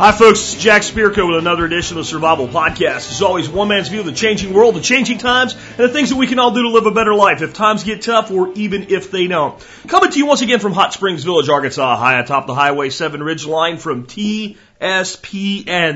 Hi, folks. Jack Spirko with another edition of the Survival Podcast. As always, one man's view of the changing world, the changing times, and the things that we can all do to live a better life if times get tough or even if they don't. Coming to you once again from Hot Springs Village, Arkansas, high atop the Highway 7 Ridge Line from TSPN,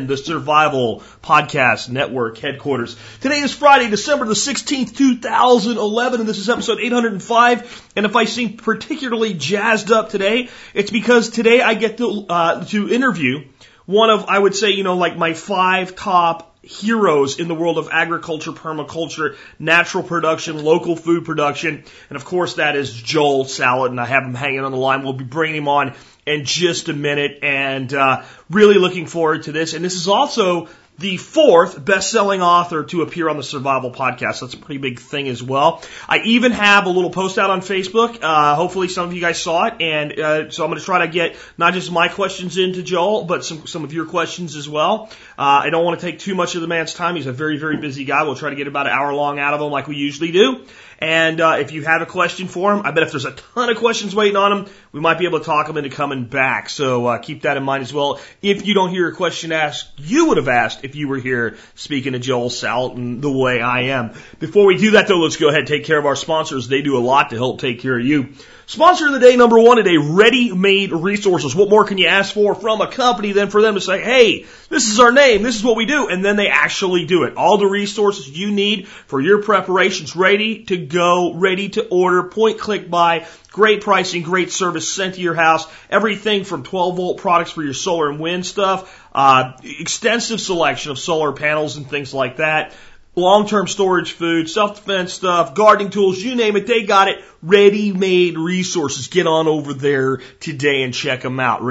the Survival Podcast Network headquarters. Today is Friday, December the 16th, 2011, and this is episode 805. And if I seem particularly jazzed up today, it's because today I get to, uh, to interview one of, I would say, you know, like my five top heroes in the world of agriculture, permaculture, natural production, local food production. And of course, that is Joel Salatin, and I have him hanging on the line. We'll be bringing him on in just a minute and, uh, really looking forward to this. And this is also the fourth best-selling author to appear on the Survival Podcast. That's a pretty big thing as well. I even have a little post out on Facebook. Uh, hopefully, some of you guys saw it, and uh, so I'm going to try to get not just my questions into Joel, but some some of your questions as well. Uh, I don't want to take too much of the man's time. He's a very very busy guy. We'll try to get about an hour long out of him, like we usually do. And uh, if you have a question for him, I bet if there's a ton of questions waiting on him, we might be able to talk him into coming back. So uh, keep that in mind as well. If you don't hear a question asked, you would have asked if you were here speaking to Joel Salatin the way I am. Before we do that, though, let's go ahead and take care of our sponsors. They do a lot to help take care of you. Sponsor of the day number one today, ready-made resources. What more can you ask for from a company than for them to say, hey, this is our name, this is what we do, and then they actually do it. All the resources you need for your preparations ready to go, ready to order, point, click, buy, great pricing, great service sent to your house. Everything from 12 volt products for your solar and wind stuff, uh, extensive selection of solar panels and things like that long-term storage food, self-defense stuff, gardening tools, you name it, they got it. Ready-made resources. Get on over there today and check them out.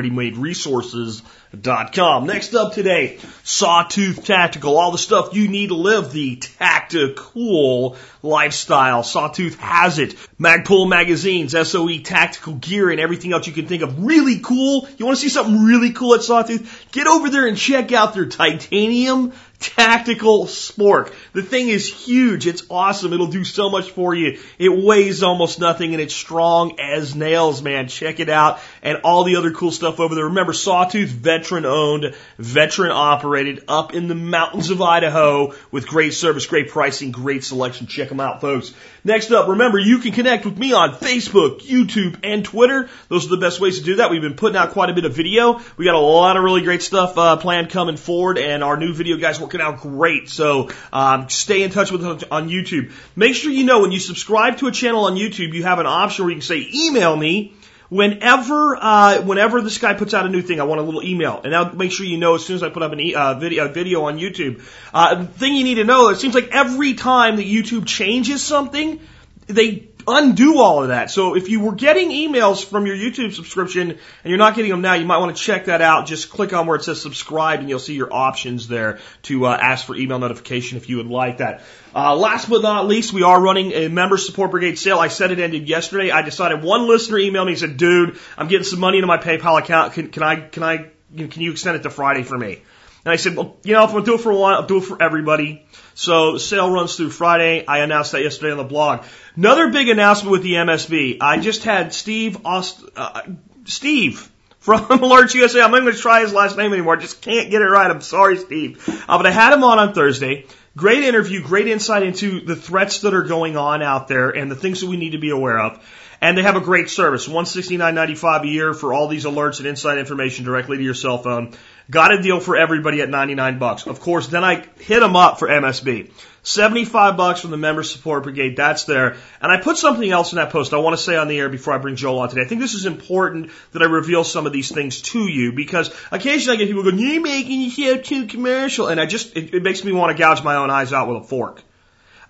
ReadyMadeResources.com. Next up today, Sawtooth Tactical. All the stuff you need to live the tactical lifestyle. Sawtooth has it. Magpul magazines, SOE tactical gear, and everything else you can think of. Really cool. You want to see something really cool at Sawtooth? Get over there and check out their titanium tactical spork. The thing is huge. It's awesome. It'll do so much for you. It weighs almost nothing and it's strong as nails, man. Check it out. And all the other cool stuff over there. Remember, Sawtooth, veteran owned, veteran operated up in the mountains of Idaho with great service, great pricing, great selection. Check them out, folks. Next up, remember, you can connect with me on Facebook, YouTube, and Twitter. Those are the best ways to do that. We've been putting out quite a bit of video. We got a lot of really great stuff uh, planned coming forward, and our new video guys working out great. So um, stay in touch with us on YouTube. Make sure you know when you subscribe to a channel on YouTube, you have an option where you can say, email me. Whenever, uh, whenever this guy puts out a new thing, I want a little email, and I'll make sure you know as soon as I put up an e- uh, video, a video on YouTube. Uh, thing you need to know, it seems like every time that YouTube changes something, they undo all of that. So if you were getting emails from your YouTube subscription and you're not getting them now, you might want to check that out. Just click on where it says subscribe and you'll see your options there to uh, ask for email notification if you would like that. Uh, last but not least, we are running a member support brigade sale. I said it ended yesterday. I decided one listener emailed me and said, dude, I'm getting some money into my PayPal account. Can, can I, can I, can you extend it to Friday for me? And I said, well, you know, if to do it for one, I'll do it for everybody. So sale runs through Friday. I announced that yesterday on the blog. Another big announcement with the MSB. I just had Steve Aust- uh, Steve from Alerts USA. I'm not going to try his last name anymore. I just can't get it right. I'm sorry, Steve. Uh, but I had him on on Thursday. Great interview, great insight into the threats that are going on out there and the things that we need to be aware of. And they have a great service, one sixty nine ninety five a year for all these alerts and inside information directly to your cell phone. Got a deal for everybody at 99 bucks. Of course, then I hit them up for MSB. 75 bucks from the member support brigade. That's there. And I put something else in that post I want to say on the air before I bring Joel on today. I think this is important that I reveal some of these things to you because occasionally I get people going, you're making show too commercial. And I just, it, it makes me want to gouge my own eyes out with a fork.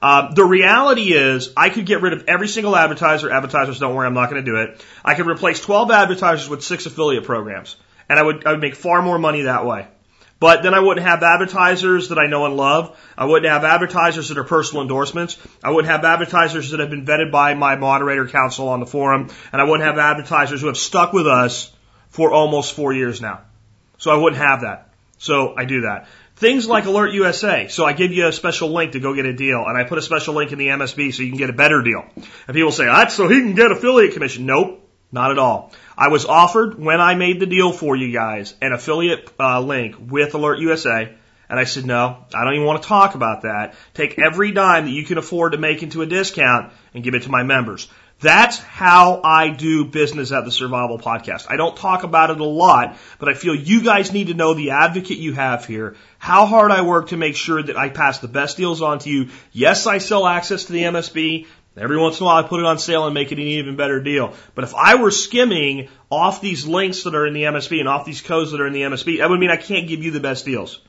Uh, the reality is, I could get rid of every single advertiser. Advertisers, don't worry, I'm not going to do it. I could replace 12 advertisers with six affiliate programs, and I would I would make far more money that way. But then I wouldn't have advertisers that I know and love. I wouldn't have advertisers that are personal endorsements. I wouldn't have advertisers that have been vetted by my moderator council on the forum, and I wouldn't have advertisers who have stuck with us for almost four years now. So I wouldn't have that. So I do that. Things like Alert USA. So I give you a special link to go get a deal, and I put a special link in the MSB so you can get a better deal. And people say, that's so he can get affiliate commission. Nope. Not at all. I was offered when I made the deal for you guys an affiliate uh, link with Alert USA. And I said, no, I don't even want to talk about that. Take every dime that you can afford to make into a discount and give it to my members. That's how I do business at the Survival Podcast. I don't talk about it a lot, but I feel you guys need to know the advocate you have here, how hard I work to make sure that I pass the best deals on to you. Yes, I sell access to the MSB. Every once in a while I put it on sale and make it an even better deal. But if I were skimming off these links that are in the MSB and off these codes that are in the MSB, that would mean I can't give you the best deals.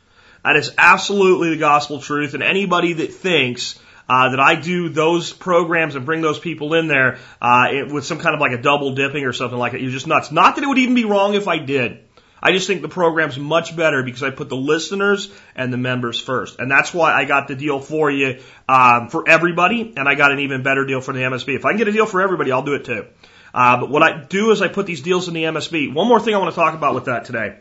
That is absolutely the gospel truth. And anybody that thinks uh, that I do those programs and bring those people in there uh, it, with some kind of like a double dipping or something like that, you're just nuts. Not that it would even be wrong if I did. I just think the program's much better because I put the listeners and the members first. And that's why I got the deal for you um, for everybody, and I got an even better deal for the MSB. If I can get a deal for everybody, I'll do it too. Uh, but what I do is I put these deals in the MSB. One more thing I want to talk about with that today.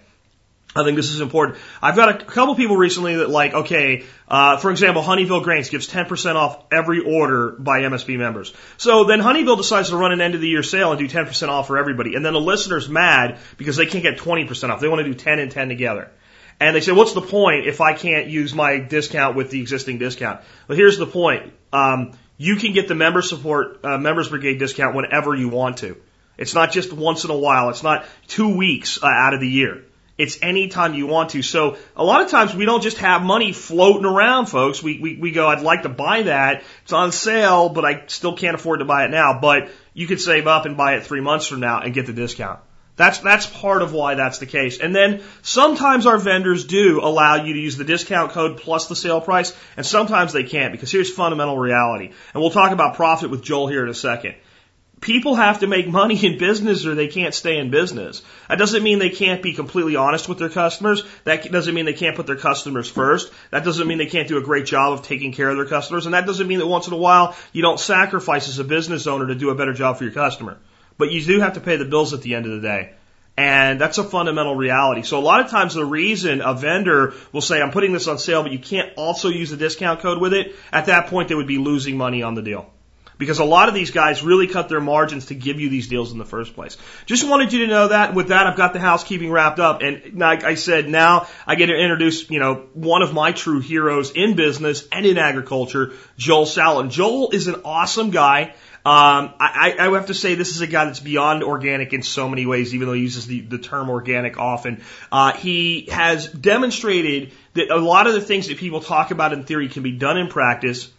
I think this is important. I've got a couple people recently that like, okay, uh, for example, Honeyville Grains gives 10% off every order by MSB members. So then Honeyville decides to run an end of the year sale and do 10% off for everybody. And then the listener's mad because they can't get 20% off. They want to do 10 and 10 together. And they say, what's the point if I can't use my discount with the existing discount? Well, here's the point. Um, you can get the member support, uh, members brigade discount whenever you want to. It's not just once in a while. It's not two weeks uh, out of the year. It's anytime you want to. So a lot of times we don't just have money floating around, folks. We, we, we go, I'd like to buy that. It's on sale, but I still can't afford to buy it now. But you could save up and buy it three months from now and get the discount. That's, that's part of why that's the case. And then sometimes our vendors do allow you to use the discount code plus the sale price, and sometimes they can't because here's fundamental reality. And we'll talk about profit with Joel here in a second people have to make money in business or they can't stay in business. That doesn't mean they can't be completely honest with their customers. That doesn't mean they can't put their customers first. That doesn't mean they can't do a great job of taking care of their customers. And that doesn't mean that once in a while you don't sacrifice as a business owner to do a better job for your customer. But you do have to pay the bills at the end of the day. And that's a fundamental reality. So a lot of times the reason a vendor will say, I'm putting this on sale, but you can't also use the discount code with it, at that point they would be losing money on the deal. Because a lot of these guys really cut their margins to give you these deals in the first place. Just wanted you to know that. With that, I've got the housekeeping wrapped up. And like I said, now I get to introduce, you know, one of my true heroes in business and in agriculture, Joel Salatin. Joel is an awesome guy. Um, I, I have to say this is a guy that's beyond organic in so many ways, even though he uses the, the term organic often. Uh, he has demonstrated that a lot of the things that people talk about in theory can be done in practice.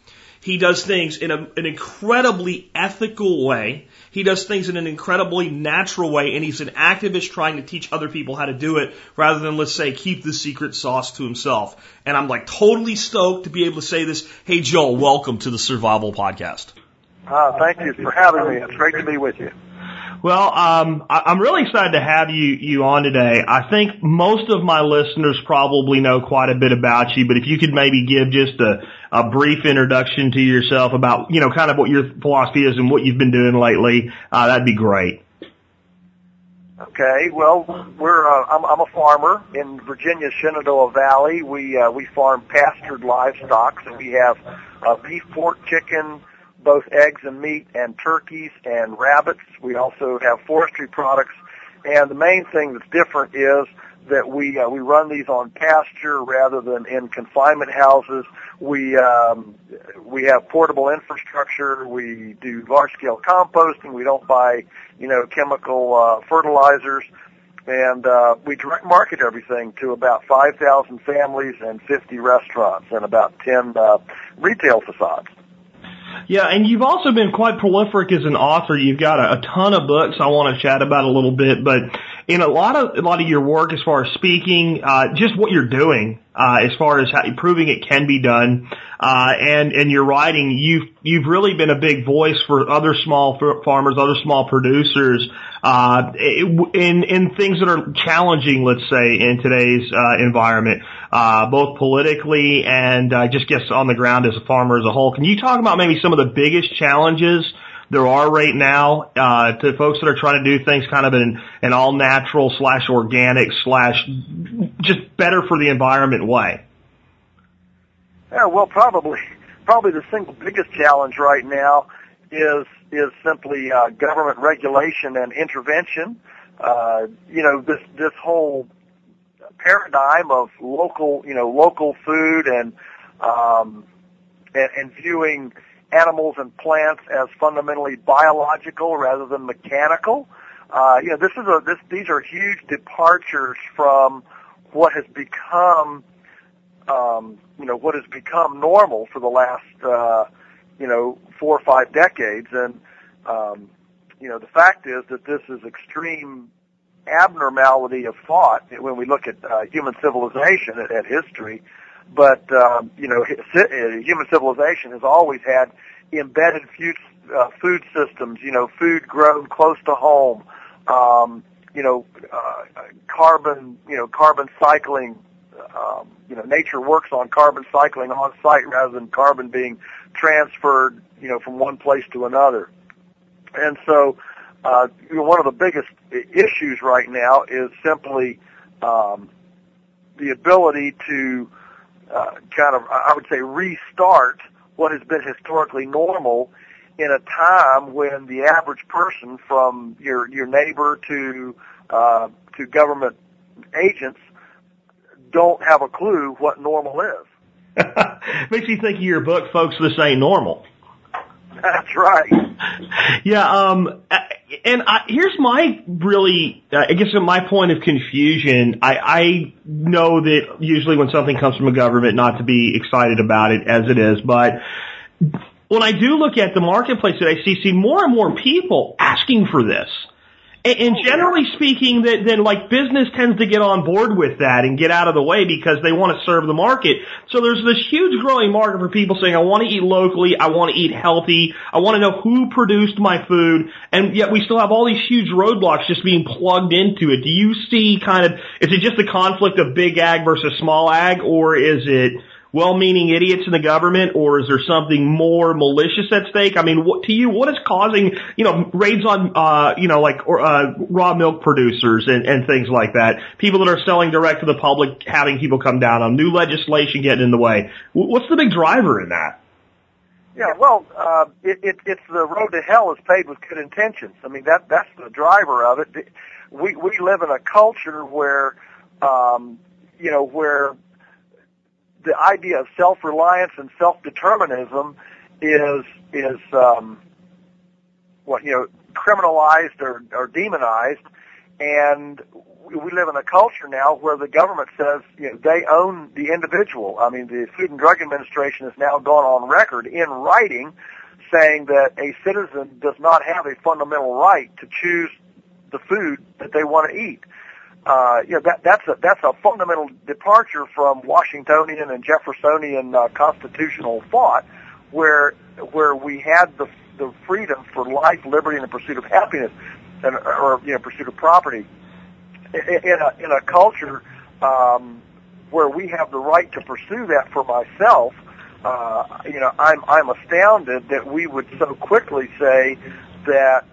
He does things in a, an incredibly ethical way. He does things in an incredibly natural way, and he's an activist trying to teach other people how to do it rather than, let's say, keep the secret sauce to himself. And I'm like totally stoked to be able to say this. Hey, Joel, welcome to the Survival Podcast. Uh, thank you for having me. It's great to be with you. Well, um, I, I'm really excited to have you you on today. I think most of my listeners probably know quite a bit about you, but if you could maybe give just a, a brief introduction to yourself about you know kind of what your philosophy is and what you've been doing lately, uh, that'd be great. Okay, well, we're uh, I'm, I'm a farmer in Virginia's Shenandoah Valley. We uh, we farm pastured livestock, so we have uh, beef, pork, chicken, both eggs and meat, and turkeys and rabbits. We also have forestry products, and the main thing that's different is that we uh, we run these on pasture rather than in confinement houses. We um, we have portable infrastructure. We do large scale composting. We don't buy you know chemical uh, fertilizers, and uh, we direct market everything to about 5,000 families and 50 restaurants and about 10 uh, retail facades. Yeah, and you've also been quite prolific as an author. You've got a, a ton of books I want to chat about a little bit, but in a lot of a lot of your work as far as speaking, uh, just what you're doing uh, as far as how, proving it can be done, uh, and and your writing, you've you've really been a big voice for other small farmers, other small producers, uh, in in things that are challenging, let's say, in today's uh, environment, uh, both politically and uh, just guess on the ground as a farmer as a whole. Can you talk about maybe some of the biggest challenges? There are right now uh, to folks that are trying to do things kind of in an all natural slash organic slash just better for the environment way? Yeah, well, probably probably the single biggest challenge right now is is simply uh, government regulation and intervention. Uh, you know, this this whole paradigm of local, you know, local food and um, and, and viewing animals and plants as fundamentally biological rather than mechanical. Uh, you know, this is a this these are huge departures from what has become um, you know what has become normal for the last uh, you know four or five decades, and um, you know the fact is that this is extreme abnormality of thought when we look at uh, human civilization at, at history. But um, you know, uh, human civilization has always had embedded food, uh, food systems. You know, food grown close to home. Um, you know, uh, carbon. You know, carbon cycling. Um, you know, nature works on carbon cycling on site rather than carbon being transferred. You know, from one place to another. And so, uh, you know, one of the biggest issues right now is simply um, the ability to uh, kind of, I would say, restart what has been historically normal in a time when the average person, from your your neighbor to uh, to government agents, don't have a clue what normal is. Makes you think of your book, folks. This ain't normal. That's right. yeah. Um, and I, here's my really, uh, I guess my point of confusion. I, I know that usually when something comes from a government, not to be excited about it as it is, but when I do look at the marketplace that I see, see more and more people asking for this. And, and oh, generally speaking, that then like business tends to get on board with that and get out of the way because they want to serve the market. So there's this huge growing market for people saying, I want to eat locally, I want to eat healthy, I want to know who produced my food, and yet we still have all these huge roadblocks just being plugged into it. Do you see kind of, is it just the conflict of big ag versus small ag, or is it well-meaning idiots in the government, or is there something more malicious at stake? I mean, what, to you, what is causing, you know, raids on, uh, you know, like or, uh, raw milk producers and, and things like that? People that are selling direct to the public, having people come down on new legislation getting in the way. What's the big driver in that? Yeah, well, uh, it, it, it's the road to hell is paved with good intentions. I mean, that that's the driver of it. We we live in a culture where, um, you know, where the idea of self-reliance and self-determinism is is um, what you know criminalized or, or demonized, and we live in a culture now where the government says you know they own the individual. I mean, the Food and Drug Administration has now gone on record in writing saying that a citizen does not have a fundamental right to choose the food that they want to eat uh, you know, that, that's a, that's a fundamental departure from Washingtonian and Jeffersonian uh, constitutional thought, where, where we had the, the freedom for life, liberty, and the pursuit of happiness, and, or, you know, pursuit of property. In, a, in a culture, um, where we have the right to pursue that for myself, uh, you know, I'm, I'm astounded that we would so quickly say that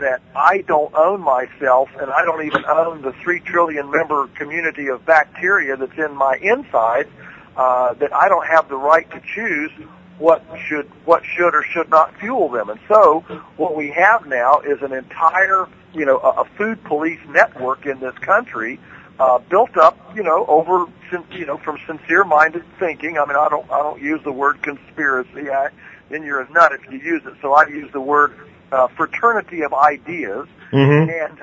that I don't own myself and I don't even own the three trillion member community of bacteria that's in my insides, uh, that I don't have the right to choose what should what should or should not fuel them. And so what we have now is an entire you know a, a food police network in this country uh, built up you know over you know from sincere minded thinking. I mean I don't I don't use the word conspiracy. I then you're a nut if you use it. So I use the word uh, fraternity of ideas, mm-hmm. and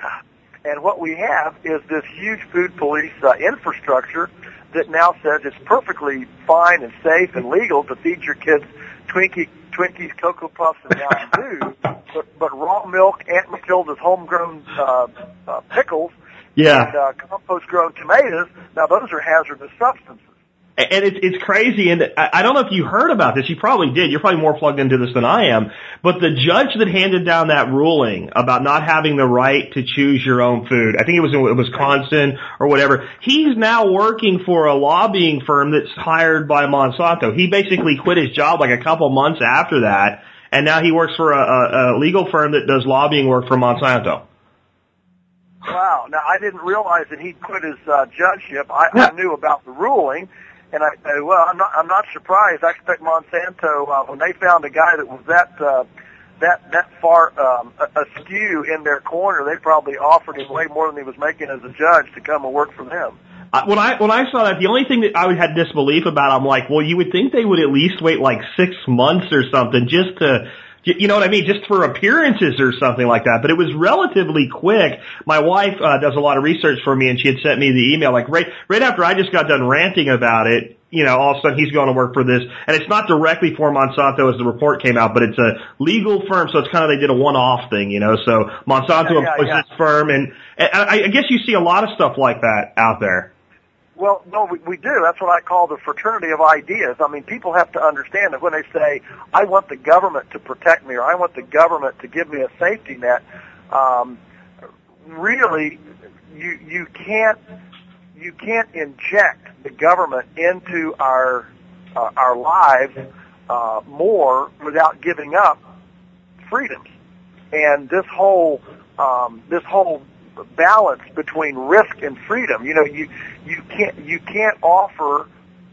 and what we have is this huge food police uh, infrastructure that now says it's perfectly fine and safe and legal to feed your kids Twinkie, Twinkies, Cocoa Puffs, and Mountain Dew, but, but raw milk, Aunt Matilda's homegrown uh, uh, pickles, yeah. and uh, compost-grown tomatoes, now those are hazardous substances. And it's it's crazy, and I don't know if you heard about this. You probably did. You're probably more plugged into this than I am. But the judge that handed down that ruling about not having the right to choose your own food, I think it was in Wisconsin or whatever. He's now working for a lobbying firm that's hired by Monsanto. He basically quit his job like a couple months after that and now he works for a, a, a legal firm that does lobbying work for Monsanto. Wow. Now I didn't realize that he'd quit his uh, judgeship. I, yeah. I knew about the ruling, and I said, well, I'm not. I'm not surprised. I expect Monsanto uh, when they found a guy that was that. Uh, that that far um, askew in their corner, they probably offered him way more than he was making as a judge to come and work for them. Uh, when I when I saw that, the only thing that I had disbelief about, I'm like, well, you would think they would at least wait like six months or something just to you know what I mean? Just for appearances or something like that. But it was relatively quick. My wife uh, does a lot of research for me, and she had sent me the email like right right after I just got done ranting about it. You know, all of a sudden he's going to work for this, and it's not directly for Monsanto as the report came out, but it's a legal firm, so it's kind of they did a one-off thing, you know. So Monsanto yeah, yeah, employs yeah. this firm, and, and I, I guess you see a lot of stuff like that out there. Well, no, we, we do. That's what I call the fraternity of ideas. I mean, people have to understand that when they say, I want the government to protect me or I want the government to give me a safety net, um, really, you, you can't, you can't inject the government into our, uh, our lives, uh, more without giving up freedoms. And this whole, um, this whole balance between risk and freedom. You know, you you can't you can't offer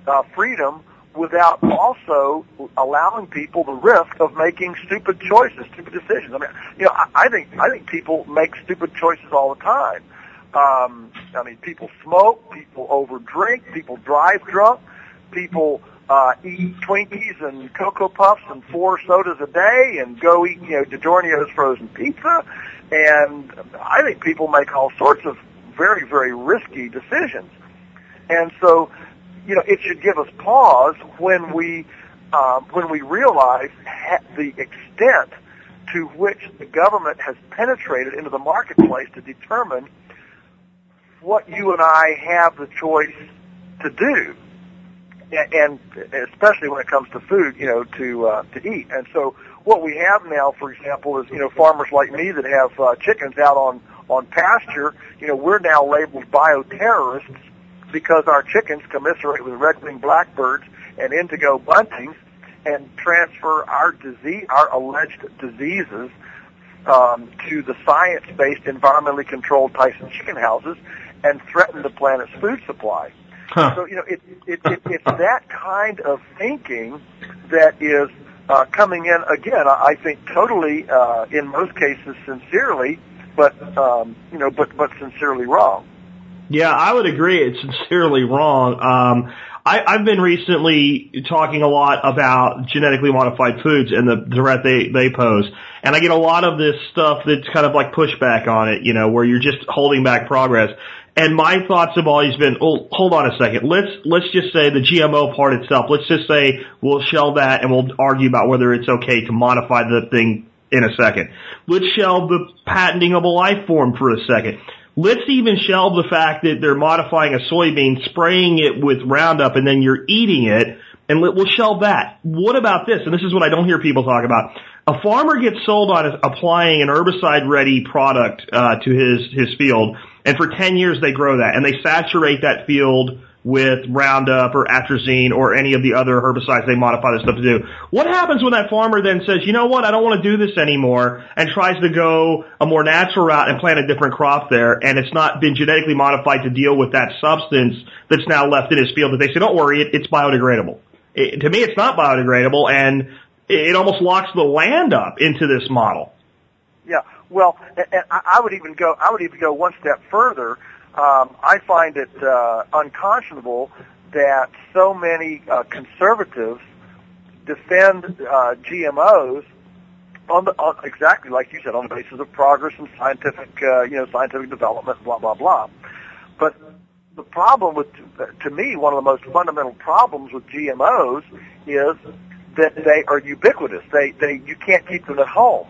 uh, freedom without also allowing people the risk of making stupid choices, stupid decisions. I mean, you know, I, I think I think people make stupid choices all the time. Um, I mean, people smoke, people overdrink, people drive drunk, people uh, eat Twinkies and Cocoa Puffs and four sodas a day, and go eat you know DiGiorno's frozen pizza. And I think people make all sorts of very, very risky decisions. And so, you know, it should give us pause when we, um, when we realize the extent to which the government has penetrated into the marketplace to determine what you and I have the choice to do, and especially when it comes to food, you know, to uh, to eat. And so, what we have now, for example, is you know farmers like me that have uh, chickens out on on pasture. You know, we're now labeled bioterrorists because our chickens commiserate with red-winged blackbirds and indigo buntings and transfer our disease, our alleged diseases, um, to the science-based, environmentally controlled Tyson chicken houses and threaten the planet's food supply. Huh. So you know, it, it, it, it's that kind of thinking that is uh, coming in again. I think totally, uh, in most cases, sincerely, but um, you know, but but sincerely wrong. Yeah, I would agree. It's sincerely wrong. Um, I, I've been recently talking a lot about genetically modified foods and the threat they, they pose. And I get a lot of this stuff that's kind of like pushback on it, you know, where you're just holding back progress. And my thoughts have always been, oh, hold on a second. Let's, let's just say the GMO part itself. Let's just say we'll shelve that and we'll argue about whether it's okay to modify the thing in a second. Let's shelve the patenting of a life form for a second. Let's even shelve the fact that they're modifying a soybean, spraying it with Roundup, and then you're eating it, and we'll shelve that. What about this? And this is what I don't hear people talk about. A farmer gets sold on applying an herbicide-ready product uh, to his his field, and for 10 years they grow that, and they saturate that field with Roundup or atrazine or any of the other herbicides they modify this stuff to do. What happens when that farmer then says, you know what, I don't want to do this anymore and tries to go a more natural route and plant a different crop there and it's not been genetically modified to deal with that substance that's now left in his field that they say, don't worry, it, it's biodegradable. It, to me, it's not biodegradable and it almost locks the land up into this model. Yeah, well, and I would even go, I would even go one step further um, I find it uh, unconscionable that so many uh, conservatives defend uh, GMOs on the on, exactly like you said on the basis of progress and scientific uh, you know scientific development blah blah blah. But the problem with to me one of the most fundamental problems with GMOs is that they are ubiquitous. They they you can't keep them at home.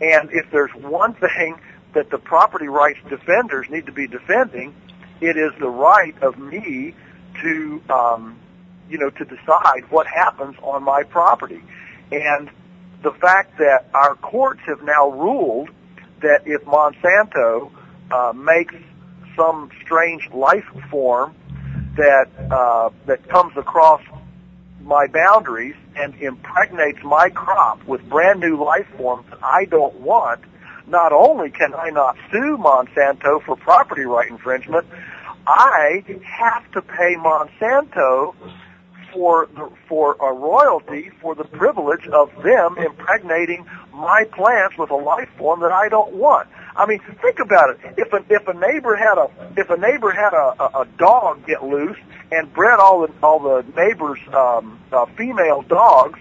And if there's one thing that the property rights defenders need to be defending, it is the right of me to, um, you know, to decide what happens on my property. And the fact that our courts have now ruled that if Monsanto uh, makes some strange life form that uh, that comes across my boundaries and impregnates my crop with brand new life forms that I don't want, not only can I not sue Monsanto for property right infringement, I have to pay Monsanto for the, for a royalty for the privilege of them impregnating my plants with a life form that I don't want. I mean, think about it. If a if a neighbor had a if a neighbor had a, a, a dog get loose and bred all the all the neighbors' um, uh, female dogs,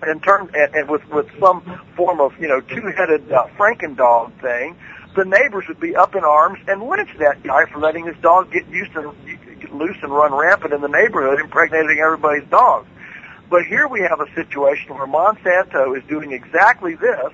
and turned and, and with with some form of you know two-headed uh, Franken dog thing, the neighbors would be up in arms and lynch that guy for letting his dog get used to get loose and run rampant in the neighborhood, impregnating everybody's dogs. But here we have a situation where Monsanto is doing exactly this,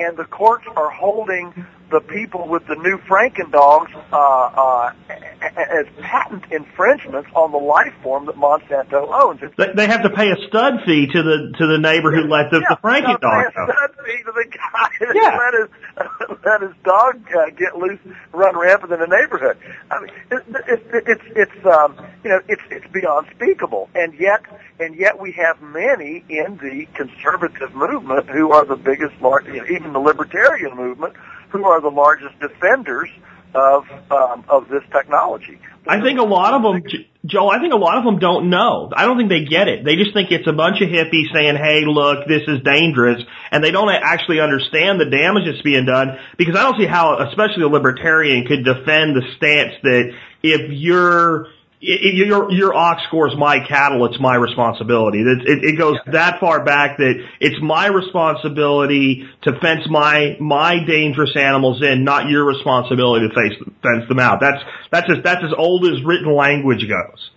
and the courts are holding the people with the new Franken dogs uh, uh, as patent infringements on the life form that Monsanto owns. It's, They, they have to pay a stud fee to the to the neighbor who let the, yeah, the Frankie they'll pay dog a stud fee to the guy that Yeah. let his let his dog uh, get loose, run rampant in the neighborhood. I mean, it, it, it, it's it's um, you know it's it's beyond speakable, and yet and yet we have many in the conservative movement who are the biggest, you know, even the libertarian movement, who are the largest defenders of um, of this technology. I think a lot of them, Joe. I think a lot of them don't know. I don't think they get it. They just think it's a bunch of hippies saying, "Hey, look, this is dangerous," and they don't actually understand the damage that's being done. Because I don't see how, especially a libertarian, could defend the stance that if you're i- your your ox scores my cattle, it's my responsibility. It, it, it goes that far back that it's my responsibility to fence my my dangerous animals in, not your responsibility to face fence them out. That's that's as that's as old as written language goes.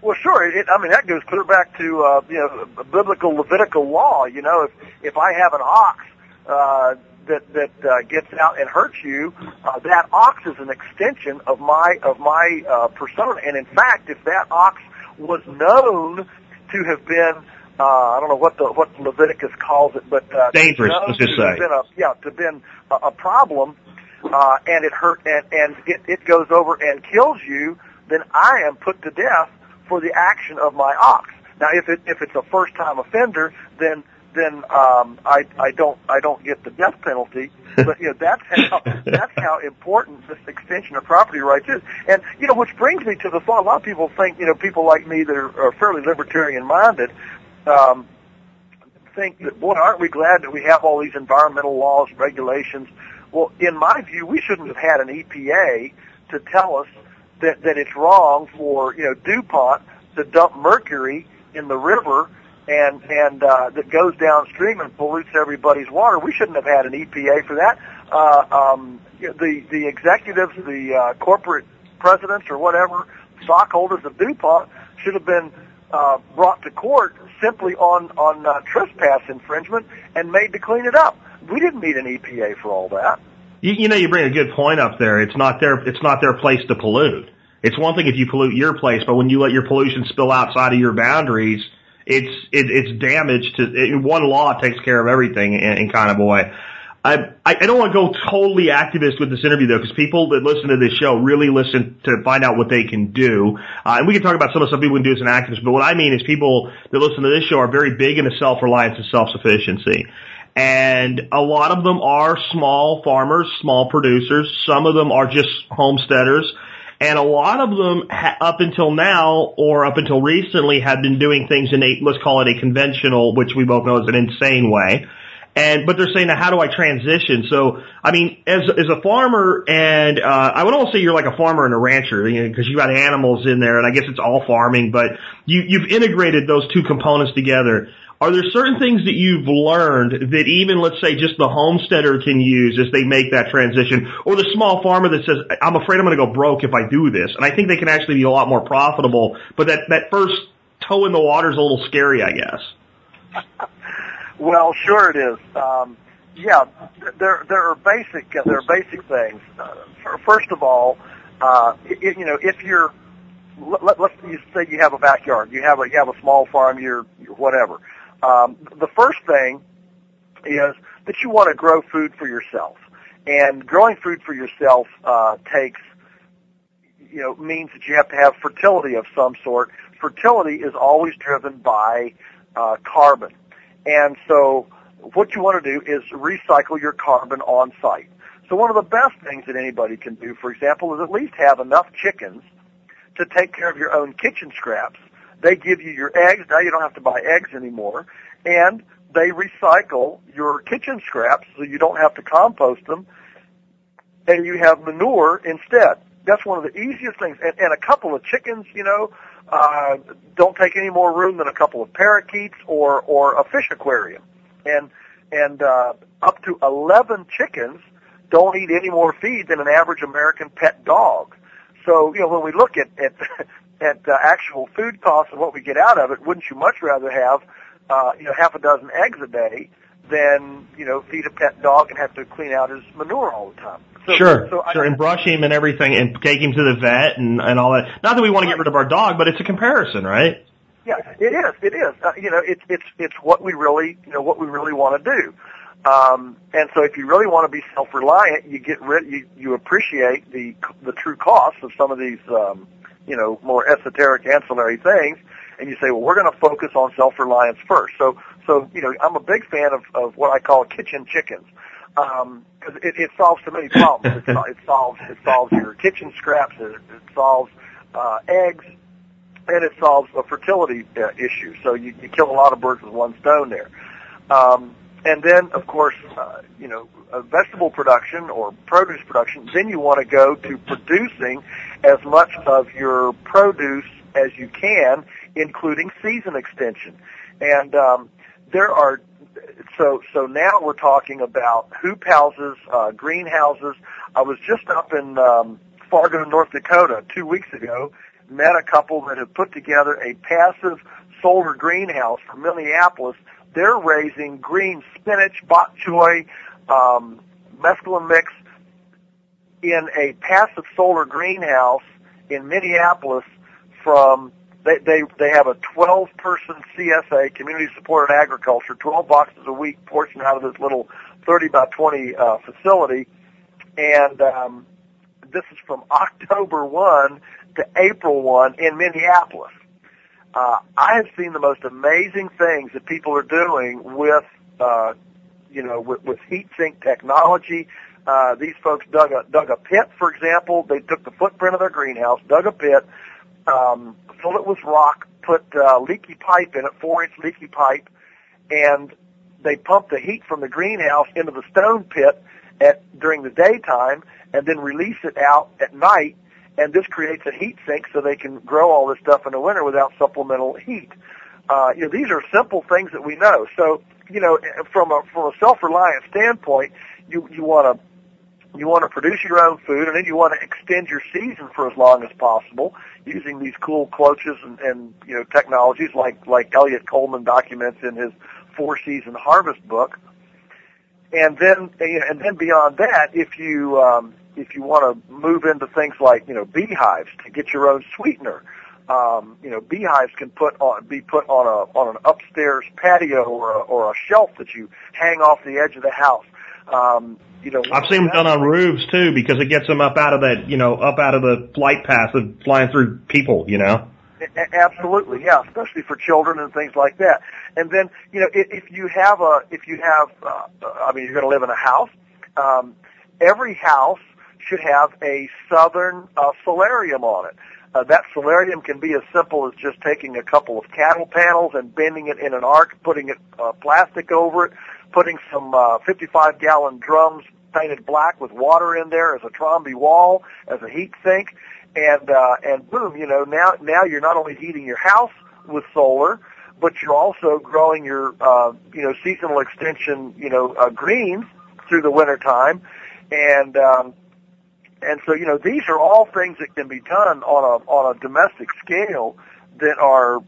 Well, sure. It, I mean, that goes clear back to uh, you know biblical Levitical law. You know, if if I have an ox uh, that that uh, gets out and hurts you, uh, that ox is an extension of my of my uh, persona. And in fact, if that ox was known to have been uh, I don't know what the what Leviticus calls it, but uh, Dangerous, let's just to have say. been a, yeah, to been a, a problem, uh, and it hurt and and it, it goes over and kills you, then I am put to death for the action of my ox. Now, if it if it's a first time offender, then then um, I I don't I don't get the death penalty. But you know that's how that's how important this extension of property rights is. And you know, which brings me to the thought. A lot of people think you know people like me that are, are fairly libertarian minded. Um, think that boy, aren't we glad that we have all these environmental laws, regulations? Well, in my view, we shouldn't have had an EPA to tell us that that it's wrong for you know DuPont to dump mercury in the river and and uh, that goes downstream and pollutes everybody's water. We shouldn't have had an EPA for that. Uh, um, the the executives, the uh, corporate presidents or whatever, stockholders of DuPont should have been uh, brought to court simply on on uh, trespass infringement and made to clean it up. We didn't need an EPA for all that. You, you know, you bring a good point up there. It's not their it's not their place to pollute. It's one thing if you pollute your place, but when you let your pollution spill outside of your boundaries, it's it, it's damage to it, one law takes care of everything in, in kind of a way. I, I don't want to go totally activist with this interview though, because people that listen to this show really listen to find out what they can do. Uh, and we can talk about some of the stuff people can do as an activist, but what I mean is people that listen to this show are very big into self-reliance and self-sufficiency. And a lot of them are small farmers, small producers. Some of them are just homesteaders. And a lot of them, ha- up until now, or up until recently, have been doing things in a, let's call it a conventional, which we both know is an insane way. And, but they're saying, now how do I transition? So, I mean, as, as a farmer, and, uh, I would almost say you're like a farmer and a rancher, you know, cause you got animals in there, and I guess it's all farming, but you, you've integrated those two components together. Are there certain things that you've learned that even, let's say, just the homesteader can use as they make that transition, or the small farmer that says, "I'm afraid I'm going to go broke if I do this," and I think they can actually be a lot more profitable. But that that first toe in the water is a little scary, I guess. Well, sure it is. Um, yeah, there there are basic there are basic things. Uh, first of all, uh, i you know, if you're let, let's you say you have a backyard, you have a you have a small farm, you're, you're whatever. Um, the first thing is that you want to grow food for yourself, and growing food for yourself uh, takes you know means that you have to have fertility of some sort. Fertility is always driven by uh, carbon. And so what you want to do is recycle your carbon on site. So one of the best things that anybody can do, for example, is at least have enough chickens to take care of your own kitchen scraps. They give you your eggs. Now you don't have to buy eggs anymore. And they recycle your kitchen scraps so you don't have to compost them and you have manure instead. That's one of the easiest things. And, and a couple of chickens, you know, uh, don't take any more room than a couple of parakeets or, or a fish aquarium. And, and, uh, up to 11 chickens don't eat any more feed than an average American pet dog. So, you know, when we look at, at, at uh, actual food costs and what we get out of it, wouldn't you much rather have, uh, you know, half a dozen eggs a day than, you know, feed a pet dog and have to clean out his manure all the time? So, sure, so sure, I, and brush him and everything, and take him to the vet and and all that. Not that we want to get rid of our dog, but it's a comparison, right? Yeah, it is. It is. Uh, you know, it's it's it's what we really you know what we really want to do. Um, and so, if you really want to be self-reliant, you get rid you you appreciate the the true costs of some of these um, you know more esoteric ancillary things, and you say, well, we're going to focus on self-reliance first. So so you know, I'm a big fan of of what I call kitchen chickens um, cause it, it solves so many problems. It, it solves it solves your kitchen scraps. It, it solves uh, eggs, and it solves a fertility uh, issue. So you, you kill a lot of birds with one stone there. Um, and then, of course, uh, you know, vegetable production or produce production. Then you want to go to producing as much of your produce as you can, including season extension. And um, there are so so now we're talking about hoop houses, uh, greenhouses. I was just up in um, Fargo, North Dakota, two weeks ago. Met a couple that have put together a passive solar greenhouse for Minneapolis. They're raising green spinach, bok choy, um, mesclun mix in a passive solar greenhouse in Minneapolis from they they they have a 12 person CSA community supported agriculture 12 boxes a week portion out of this little 30 by 20 uh, facility. And um, this is from October 1 to April 1 in Minneapolis uh, I have seen the most amazing things that people are doing with uh, you know with, with heat sink technology uh, these folks dug a dug a pit for example they took the footprint of their greenhouse dug a pit um, filled it with rock, put uh, leaky pipe in it, four inch leaky pipe, and they pump the heat from the greenhouse into the stone pit at during the daytime, and then release it out at night. And this creates a heat sink so they can grow all this stuff in the winter without supplemental heat. Uh, you know, these are simple things that we know. So, you know, from a from a self-reliant standpoint, you you want to you want to produce your own food, and then you want to extend your season for as long as possible using these cool cloches and, and you know technologies like like Eliot Coleman documents in his four season harvest book. And then and then beyond that, if you um, if you want to move into things like you know beehives to get your own sweetener, um, you know beehives can put on be put on a on an upstairs patio or a, or a shelf that you hang off the edge of the house. Um, you know, I've seen them done on roofs too because it gets them up out of that, you know, up out of the flight path of flying through people, you know. Absolutely, yeah, especially for children and things like that. And then, you know, if, if you have a, if you have, uh, I mean, you're going to live in a house. Um, every house should have a southern uh, solarium on it. Uh, that solarium can be as simple as just taking a couple of cattle panels and bending it in an arc, putting it uh, plastic over it, putting some uh, 55 gallon drums painted black with water in there as a Trombe wall, as a heat sink, and uh, and boom, you know now now you're not only heating your house with solar, but you're also growing your uh, you know seasonal extension you know uh, greens through the winter time, and um, and so you know these are all things that can be done on a on a domestic scale that are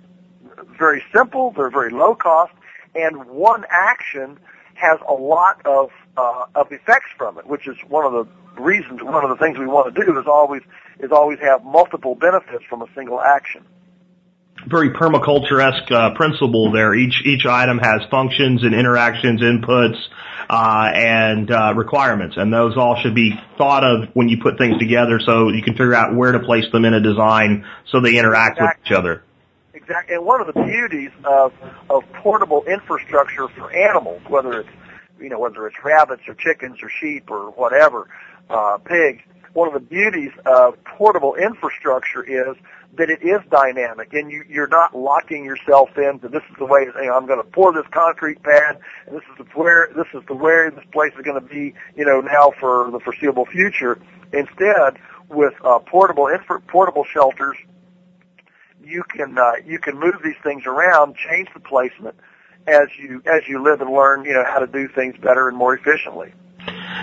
very simple, they're very low cost, and one action has a lot of uh, of effects from it, which is one of the reasons, one of the things we want to do is always is always have multiple benefits from a single action. Very permaculture-esque uh, principle there. Each each item has functions and interactions, inputs, uh, and uh, requirements, and those all should be thought of when you put things together, so you can figure out where to place them in a design so they interact exactly. with each other. exactly. And one of the beauties of of portable infrastructure for animals, whether it's you know whether it's rabbits or chickens or sheep or whatever, uh, pigs. One of the beauties of portable infrastructure is that it is dynamic, and you, you're not locking yourself in into this is the way you know, I'm going to pour this concrete pad, and this is the where this is the where this place is going to be, you know, now for the foreseeable future. Instead, with uh, portable portable shelters, you can uh, you can move these things around, change the placement as you as you live and learn, you know, how to do things better and more efficiently.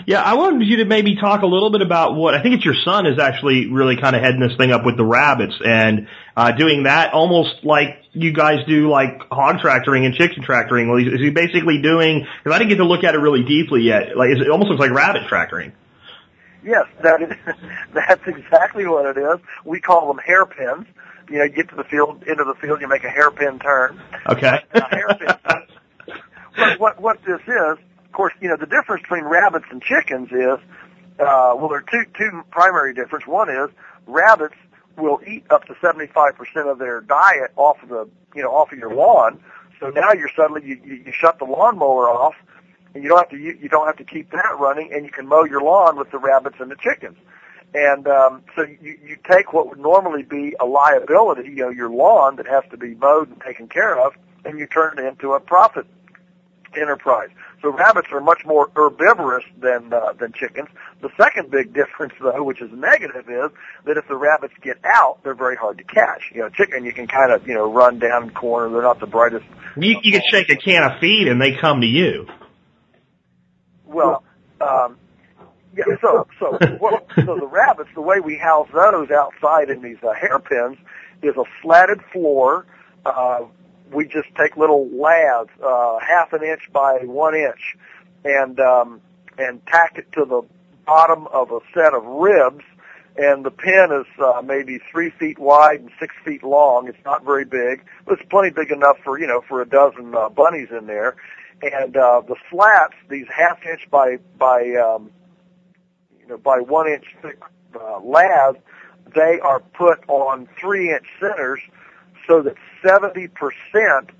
Yeah, I wanted you to maybe talk a little bit about what I think it's your son is actually really kind of heading this thing up with the rabbits and uh, doing that almost like you guys do like hog tractoring and chicken tractoring. Well, is he basically doing? Because I didn't get to look at it really deeply yet. Like it almost looks like rabbit tractoring. Yes, that is, that's exactly what it is. We call them hairpins. You know, you get to the field, into the field, you make a hairpin turn. Okay. a hairpin. what, what what this is, course, you know, the difference between rabbits and chickens is, uh, well, there are two two primary difference. One is rabbits will eat up to 75% of their diet off of the, you know, off of your lawn. So now you're suddenly you, you, you shut the lawnmower off, and you don't have to you, you don't have to keep that running, and you can mow your lawn with the rabbits and the chickens. And um, so you, you take what would normally be a liability, you know, your lawn that has to be mowed and taken care of, and you turn it into a profit enterprise. So rabbits are much more herbivorous than uh, than chickens. The second big difference, though, which is negative, is that if the rabbits get out, they're very hard to catch. You know, chicken you can kind of you know run down corner. They're not the brightest. You, you can shake a can of feed and they come to you. Well, um, yeah. So so what, so the rabbits, the way we house those outside in these uh, hairpins is a slatted floor. Uh, we just take little laths, uh, half an inch by one inch, and um, and tack it to the bottom of a set of ribs. And the pen is uh, maybe three feet wide and six feet long. It's not very big, but it's plenty big enough for you know for a dozen uh, bunnies in there. And uh, the slats, these half inch by by um, you know by one inch thick uh, laths, they are put on three inch centers so that 70%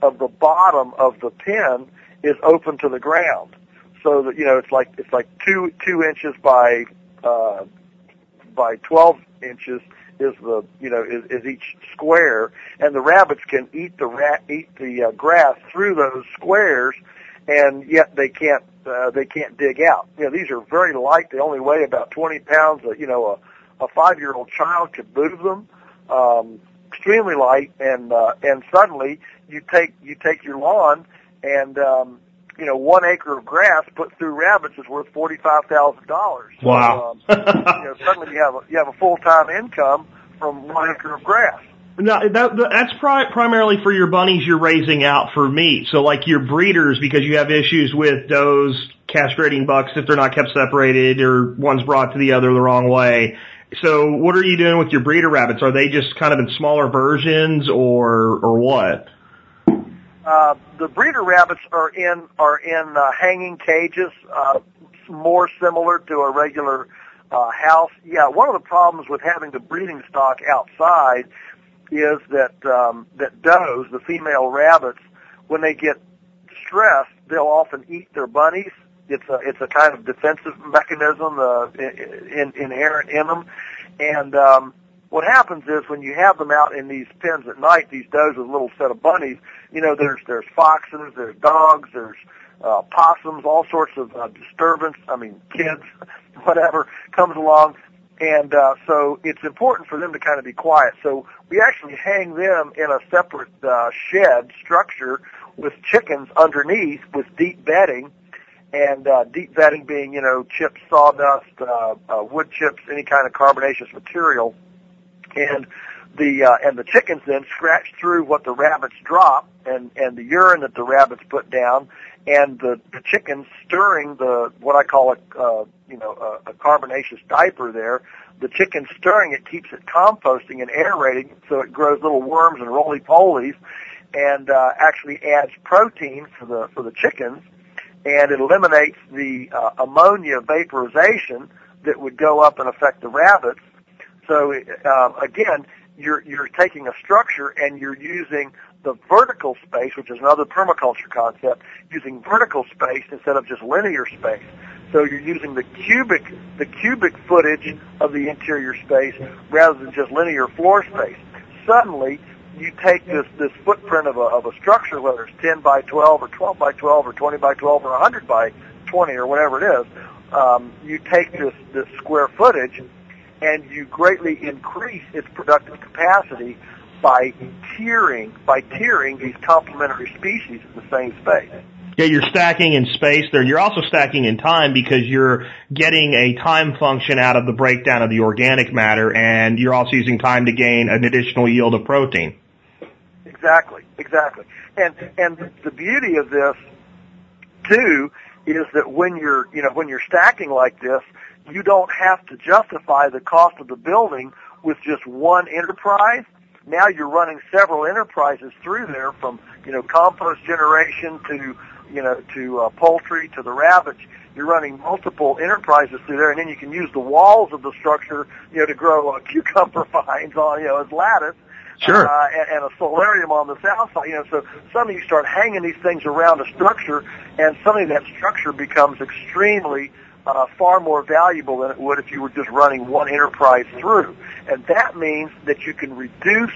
of the bottom of the pen is open to the ground. So that, you know, it's like, it's like two, two inches by, uh, by 12 inches is the, you know, is, is each square and the rabbits can eat the rat, eat the uh, grass through those squares and yet they can't, uh, they can't dig out. You know, these are very light. They only weigh about 20 pounds. You know, a, a five-year-old child could move them. Um, extremely light, and uh, and suddenly you take you take your lawn, and um, you know one acre of grass put through rabbits is worth forty five thousand dollars. Wow! So, um, you know, suddenly you have a, you have a full time income from one acre of grass. No, that, that's pri- primarily for your bunnies you're raising out for meat. So like your breeders, because you have issues with does castrating bucks if they're not kept separated or one's brought to the other the wrong way. So what are you doing with your breeder rabbits? Are they just kind of in smaller versions or or what? Uh, the breeder rabbits are in are in uh, hanging cages, uh, more similar to a regular uh, house. Yeah, one of the problems with having the breeding stock outside is that um, that does the female rabbits when they get stressed, they'll often eat their bunnies it's a it's a kind of defensive mechanism uh, in, inherent in them, and um, what happens is when you have them out in these pens at night, these does with a little set of bunnies, you know, there's there's foxes, there's dogs, there's uh, possums, all sorts of uh, disturbance. I mean, kids, whatever comes along, and uh, so it's important for them to kind of be quiet. So we actually hang them in a separate uh, shed structure with chickens underneath with deep bedding and uh, deep bedding being, you know, chips, sawdust, uh, uh, wood chips, any kind of carbonaceous material, and the uh, and the chickens then scratch through what the rabbits drop and and the urine that the rabbits put down, and the, the chickens stirring the what I call a uh, you know a, a carbonaceous diaper there. The chicken stirring it keeps it composting and aerating, so it grows little worms and roly polies, and uh, actually adds protein for the for the chickens and it eliminates the uh, ammonia vaporization that would go up and affect the rabbits. So uh, again, you're you're taking a structure and you're using the vertical space, which is another permaculture concept, using vertical space instead of just linear space. So you're using the cubic the cubic footage of the interior space rather than just linear floor space. Suddenly, you take this this footprint of a of a structure, whether it's 10 by 12 or 12 by 12 or 20 by 12 or 100 by 20 or whatever it is. Um, you take this this square footage and you greatly increase its productive capacity by tiering by tiering these complementary species in the same space. Yeah, you're stacking in space there. You're also stacking in time because you're getting a time function out of the breakdown of the organic matter and you're also using time to gain an additional yield of protein. Exactly, exactly. And and the beauty of this too is that when you're you know when you're stacking like this, you don't have to justify the cost of the building with just one enterprise. Now you're running several enterprises through there from, you know, compost generation to, you know, to uh, poultry to the rabbits. You're running multiple enterprises through there and then you can use the walls of the structure, you know, to grow uh, cucumber vines on, you know, as lattice. Sure. Uh, and, and a solarium on the south side, you know, so suddenly you start hanging these things around a structure and suddenly that structure becomes extremely uh, far more valuable than it would if you were just running one enterprise through. And that means that you can reduce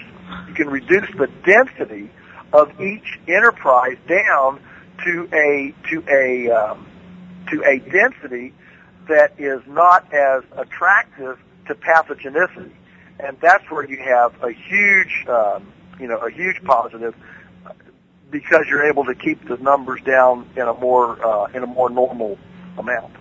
you can reduce the density of each enterprise down to a to a um, to a density that is not as attractive to pathogenicity, and that's where you have a huge um, you know a huge positive because you're able to keep the numbers down in a more uh, in a more normal amount.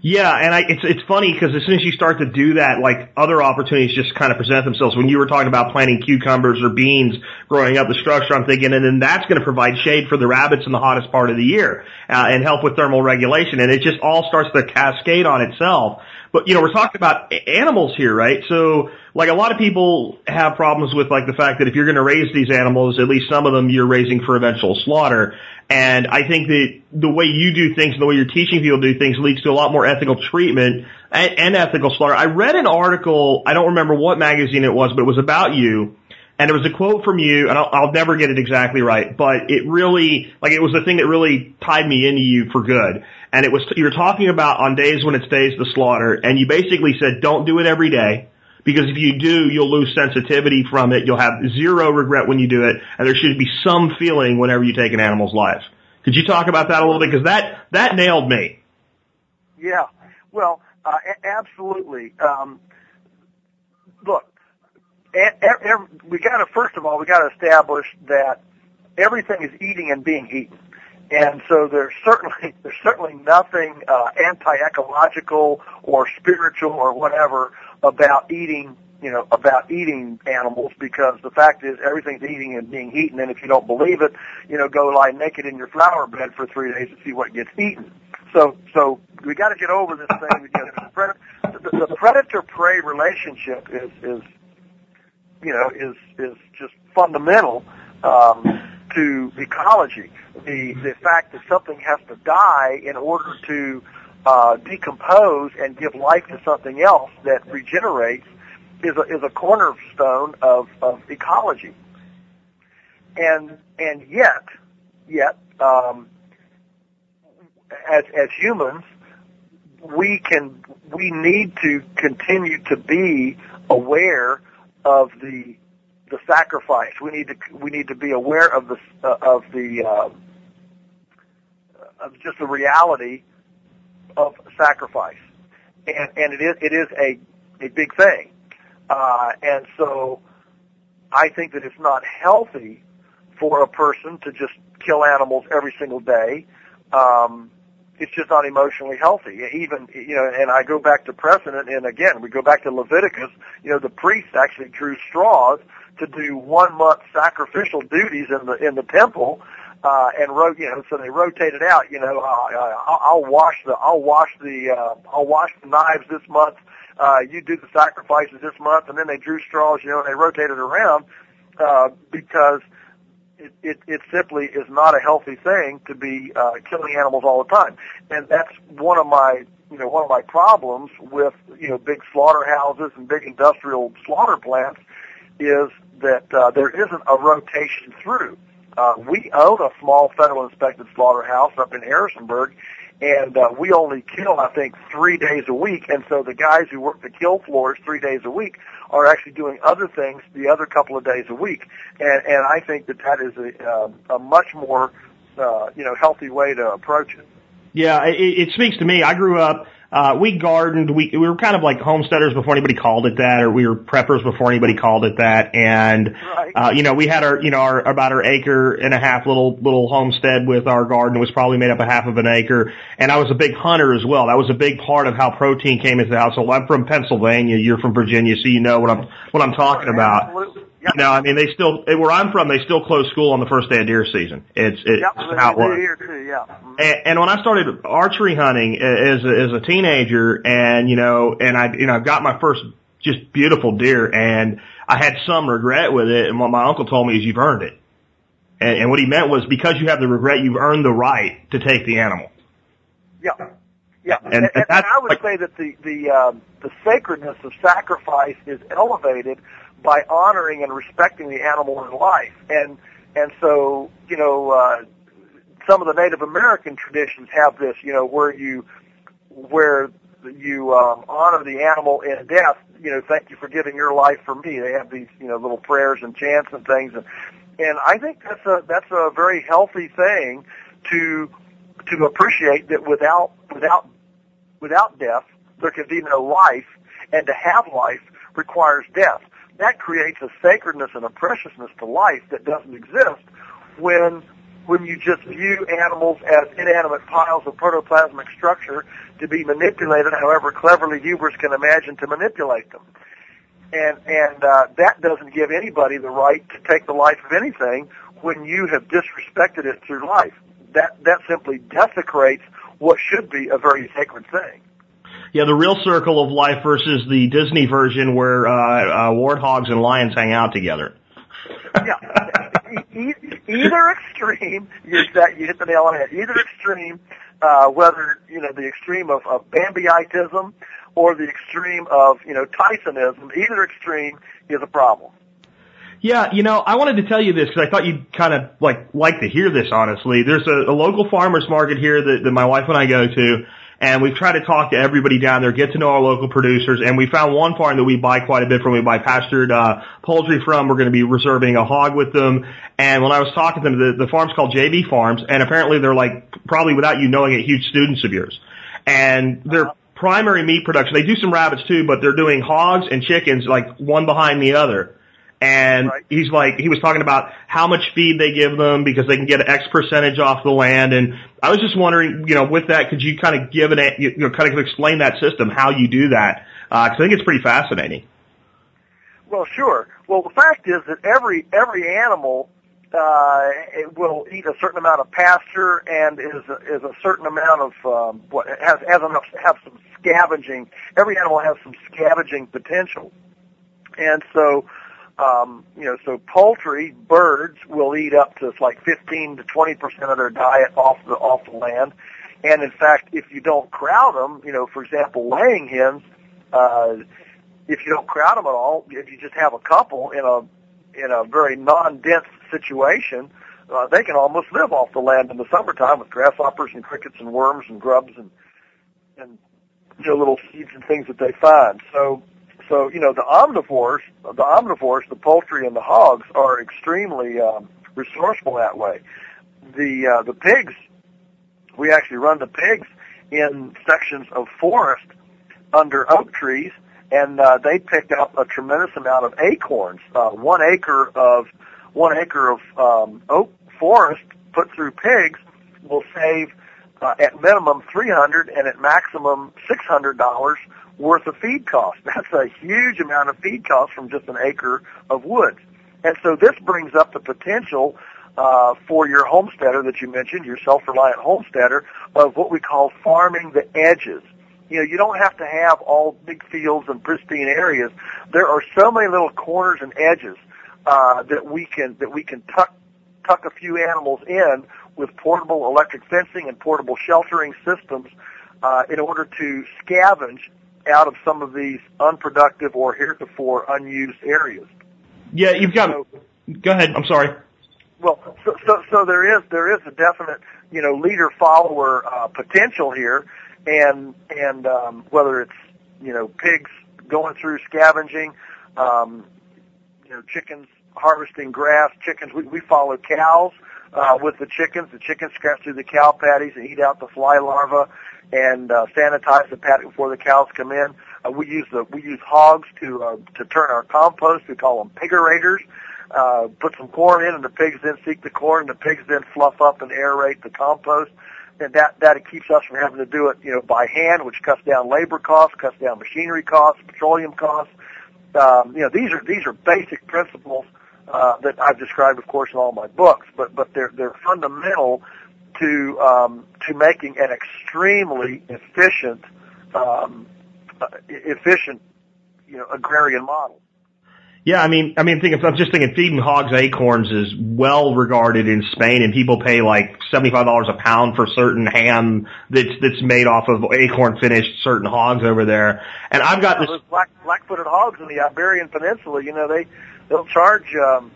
Yeah, and I, it's it's funny because as soon as you start to do that, like other opportunities just kind of present themselves. When you were talking about planting cucumbers or beans growing up the structure, I'm thinking, and then that's going to provide shade for the rabbits in the hottest part of the year uh, and help with thermal regulation, and it just all starts to cascade on itself. But you know, we're talking about animals here, right? So, like a lot of people have problems with like the fact that if you're going to raise these animals, at least some of them you're raising for eventual slaughter. And I think that the way you do things and the way you're teaching people to do things leads to a lot more ethical treatment and, and ethical slaughter. I read an article, I don't remember what magazine it was, but it was about you. And there was a quote from you, and I'll, I'll never get it exactly right, but it really, like it was the thing that really tied me into you for good. And it was, you were talking about on days when it's days the slaughter, and you basically said don't do it every day. Because if you do, you'll lose sensitivity from it. You'll have zero regret when you do it, and there should be some feeling whenever you take an animal's life. Could you talk about that a little bit? Because that that nailed me. Yeah. Well, uh, a- absolutely. Um, look, e- e- we got to first of all we got to establish that everything is eating and being eaten, and so there's certainly there's certainly nothing uh, anti-ecological or spiritual or whatever about eating you know about eating animals because the fact is everything's eating and being eaten, and if you don't believe it, you know go lie naked in your flower bed for three days and see what gets eaten. So so we got to get over this thing because the, pred- the, predator prey relationship is is you know is is just fundamental um, to ecology. The the fact that something has to die in order to uh, decompose and give life to something else that regenerates is a, is a cornerstone of, of ecology. And and yet yet um, as as humans we can we need to continue to be aware of the the sacrifice. We need to we need to be aware of the uh, of the uh, of just the reality of sacrifice, and and it is it is a a big thing, uh, and so I think that it's not healthy for a person to just kill animals every single day. Um, it's just not emotionally healthy. Even you know, and I go back to precedent, and again, we go back to Leviticus. You know, the priests actually drew straws to do one month sacrificial duties in the in the temple, uh, and wrote you know, so they rotated out. You know, uh, I'll, I'll wash the I'll wash the uh, I'll wash the knives this month. Uh, you do the sacrifices this month, and then they drew straws. You know, and they rotated around uh, because it, it, it simply is not a healthy thing to be uh, killing animals all the time, and that's one of my you know one of my problems with you know big slaughterhouses and big industrial slaughter plants is that uh, there isn't a rotation through. Uh, we own a small federal inspected slaughterhouse up in Harrisonburg, and uh, we only kill, I think, three days a week. And so the guys who work the kill floors three days a week are actually doing other things the other couple of days a week. And, and I think that that is a, uh, a much more, uh, you know, healthy way to approach it. Yeah, it, it speaks to me. I grew up uh, we gardened. We we were kind of like homesteaders before anybody called it that, or we were preppers before anybody called it that. And Right. uh, you know, we had our you know our about our acre and a half little little homestead with our garden It was probably made up a half of an acre. And I was a big hunter as well. That was a big part of how protein came into the household. I'm from Pennsylvania. You're from Virginia, so you know what I'm what I'm talking about. Absolutely. You know, I mean, they still where I'm from, they still close school on the first day of deer season. It's it's Yep, how it do here too. Yeah. Mhm. And, and when I started archery hunting as a, as a teenager, and you know, and I you know I got my first just beautiful deer, and I had some regret with it. And what my uncle told me is, you've earned it. And, and what he meant was, because you have the regret, you've earned the right to take the animal. Yeah. Yeah, And- and, and and, I would like- say that the the um, the sacredness of sacrifice is elevated by honoring and respecting the animal in life, and and so you know uh, some of the Native American traditions have this, you know, where you where you um, honor the animal in death. You know, thank you for giving your life for me. They have these you know little prayers and chants and things, and and I think that's a that's a very healthy thing to to appreciate that without without without death there can be no life, and to have life requires death. That creates a sacredness and a preciousness to life that doesn't exist when when you just view animals as inanimate piles of protoplasmic structure to be manipulated however cleverly hubris can imagine to manipulate them. And and uh, that doesn't give anybody the right to take the life of anything when you have disrespected it through life. That that simply desecrates what should be a very sacred thing. Yeah, the real circle of life versus the Disney version where uh, uh, warthogs and lions hang out together. yeah. E- either extreme, you, that, you hit the nail on the head. Either extreme, uh, whether you know the extreme of, of Bambyitism or the extreme of you know Tysonism, either extreme is a problem. Yeah, you know, I wanted to tell you this because I thought you'd kind of like like to hear this. Honestly, there's a, a local farmers market here that, that my wife and I go to, and we've tried to talk to everybody down there, get to know our local producers, and we found one farm that we buy quite a bit from. We buy pastured uh, poultry from. We're going to be reserving a hog with them. And when I was talking to them, the, the farm's called JB Farms, and apparently they're like probably without you knowing it, huge students of yours. And their primary meat production, they do some rabbits too, but they're doing hogs and chickens like one behind the other. And Right. he's like, he was talking about how much feed they give them because they can get an X percentage off the land. And I was just wondering, you know, with that, could you kind of give an, you know, kind of explain that system, how you do that? Uh 'cause I think it's pretty fascinating. Well, sure. Well, the fact is that every every animal uh, it will eat a certain amount of pasture and is a, is a certain amount of um, what has has enough have some scavenging. Every animal has some scavenging potential, and so um, you know, so poultry, birds will eat up to like 15 to 20 percent of their diet off the off the land. And in fact, if you don't crowd them, you know, for example, laying hens, uh, if you don't crowd them at all, if you just have a couple in a in a very non-dense situation, uh, they can almost live off the land in the summertime with grasshoppers and crickets and worms and grubs and and you know little seeds and things that they find. So so you know the omnivores, the omnivores, the poultry and the hogs are extremely um, resourceful that way. The uh, the pigs, we actually run the pigs in sections of forest under oak trees, and uh, they pick up a tremendous amount of acorns. Uh, one acre of one acre of um, oak forest put through pigs will save uh, at minimum three hundred and at maximum six hundred dollars worth of feed cost. That's a huge amount of feed cost from just an acre of woods. And so this brings up the potential uh, for your homesteader that you mentioned, your self-reliant homesteader, of what we call farming the edges. You know, you don't have to have all big fields and pristine areas. There are so many little corners and edges uh, that we can that we can tuck tuck a few animals in with portable electric fencing and portable sheltering systems uh, in order to scavenge out of some of these unproductive or heretofore unused areas. Yeah, you've got. So- Go ahead. I'm sorry. Well, so, so so there is there is a definite you know leader follower uh, potential here, and and um, whether it's you know pigs going through scavenging, um, you know chickens harvesting grass, chickens we, we follow cows uh, with the chickens. The chickens scratch through the cow patties and eat out the fly larvae, and uh, sanitize the paddock before the cows come in. Uh, we use the we use hogs to uh, to turn our compost. We call them pigaerators uh, put some corn in, and the pigs then seek the corn, and the pigs then fluff up and aerate the compost. And that that it keeps us from having to do it, you know, by hand, which cuts down labor costs, cuts down machinery costs, petroleum costs. Um, you know, these are these are basic principles uh, that I've described, of course, in all my books. But but they're they're fundamental to um, to making an extremely efficient um, uh, efficient you know agrarian model. Yeah, I mean, I mean, think I'm just thinking feeding hogs acorns is well regarded in Spain, and people pay like seventy five dollars a pound for certain ham that's that's made off of acorn finished certain hogs over there. And I've got this. those black black-footed hogs in the Iberian Peninsula. You know, they they'll charge. Um,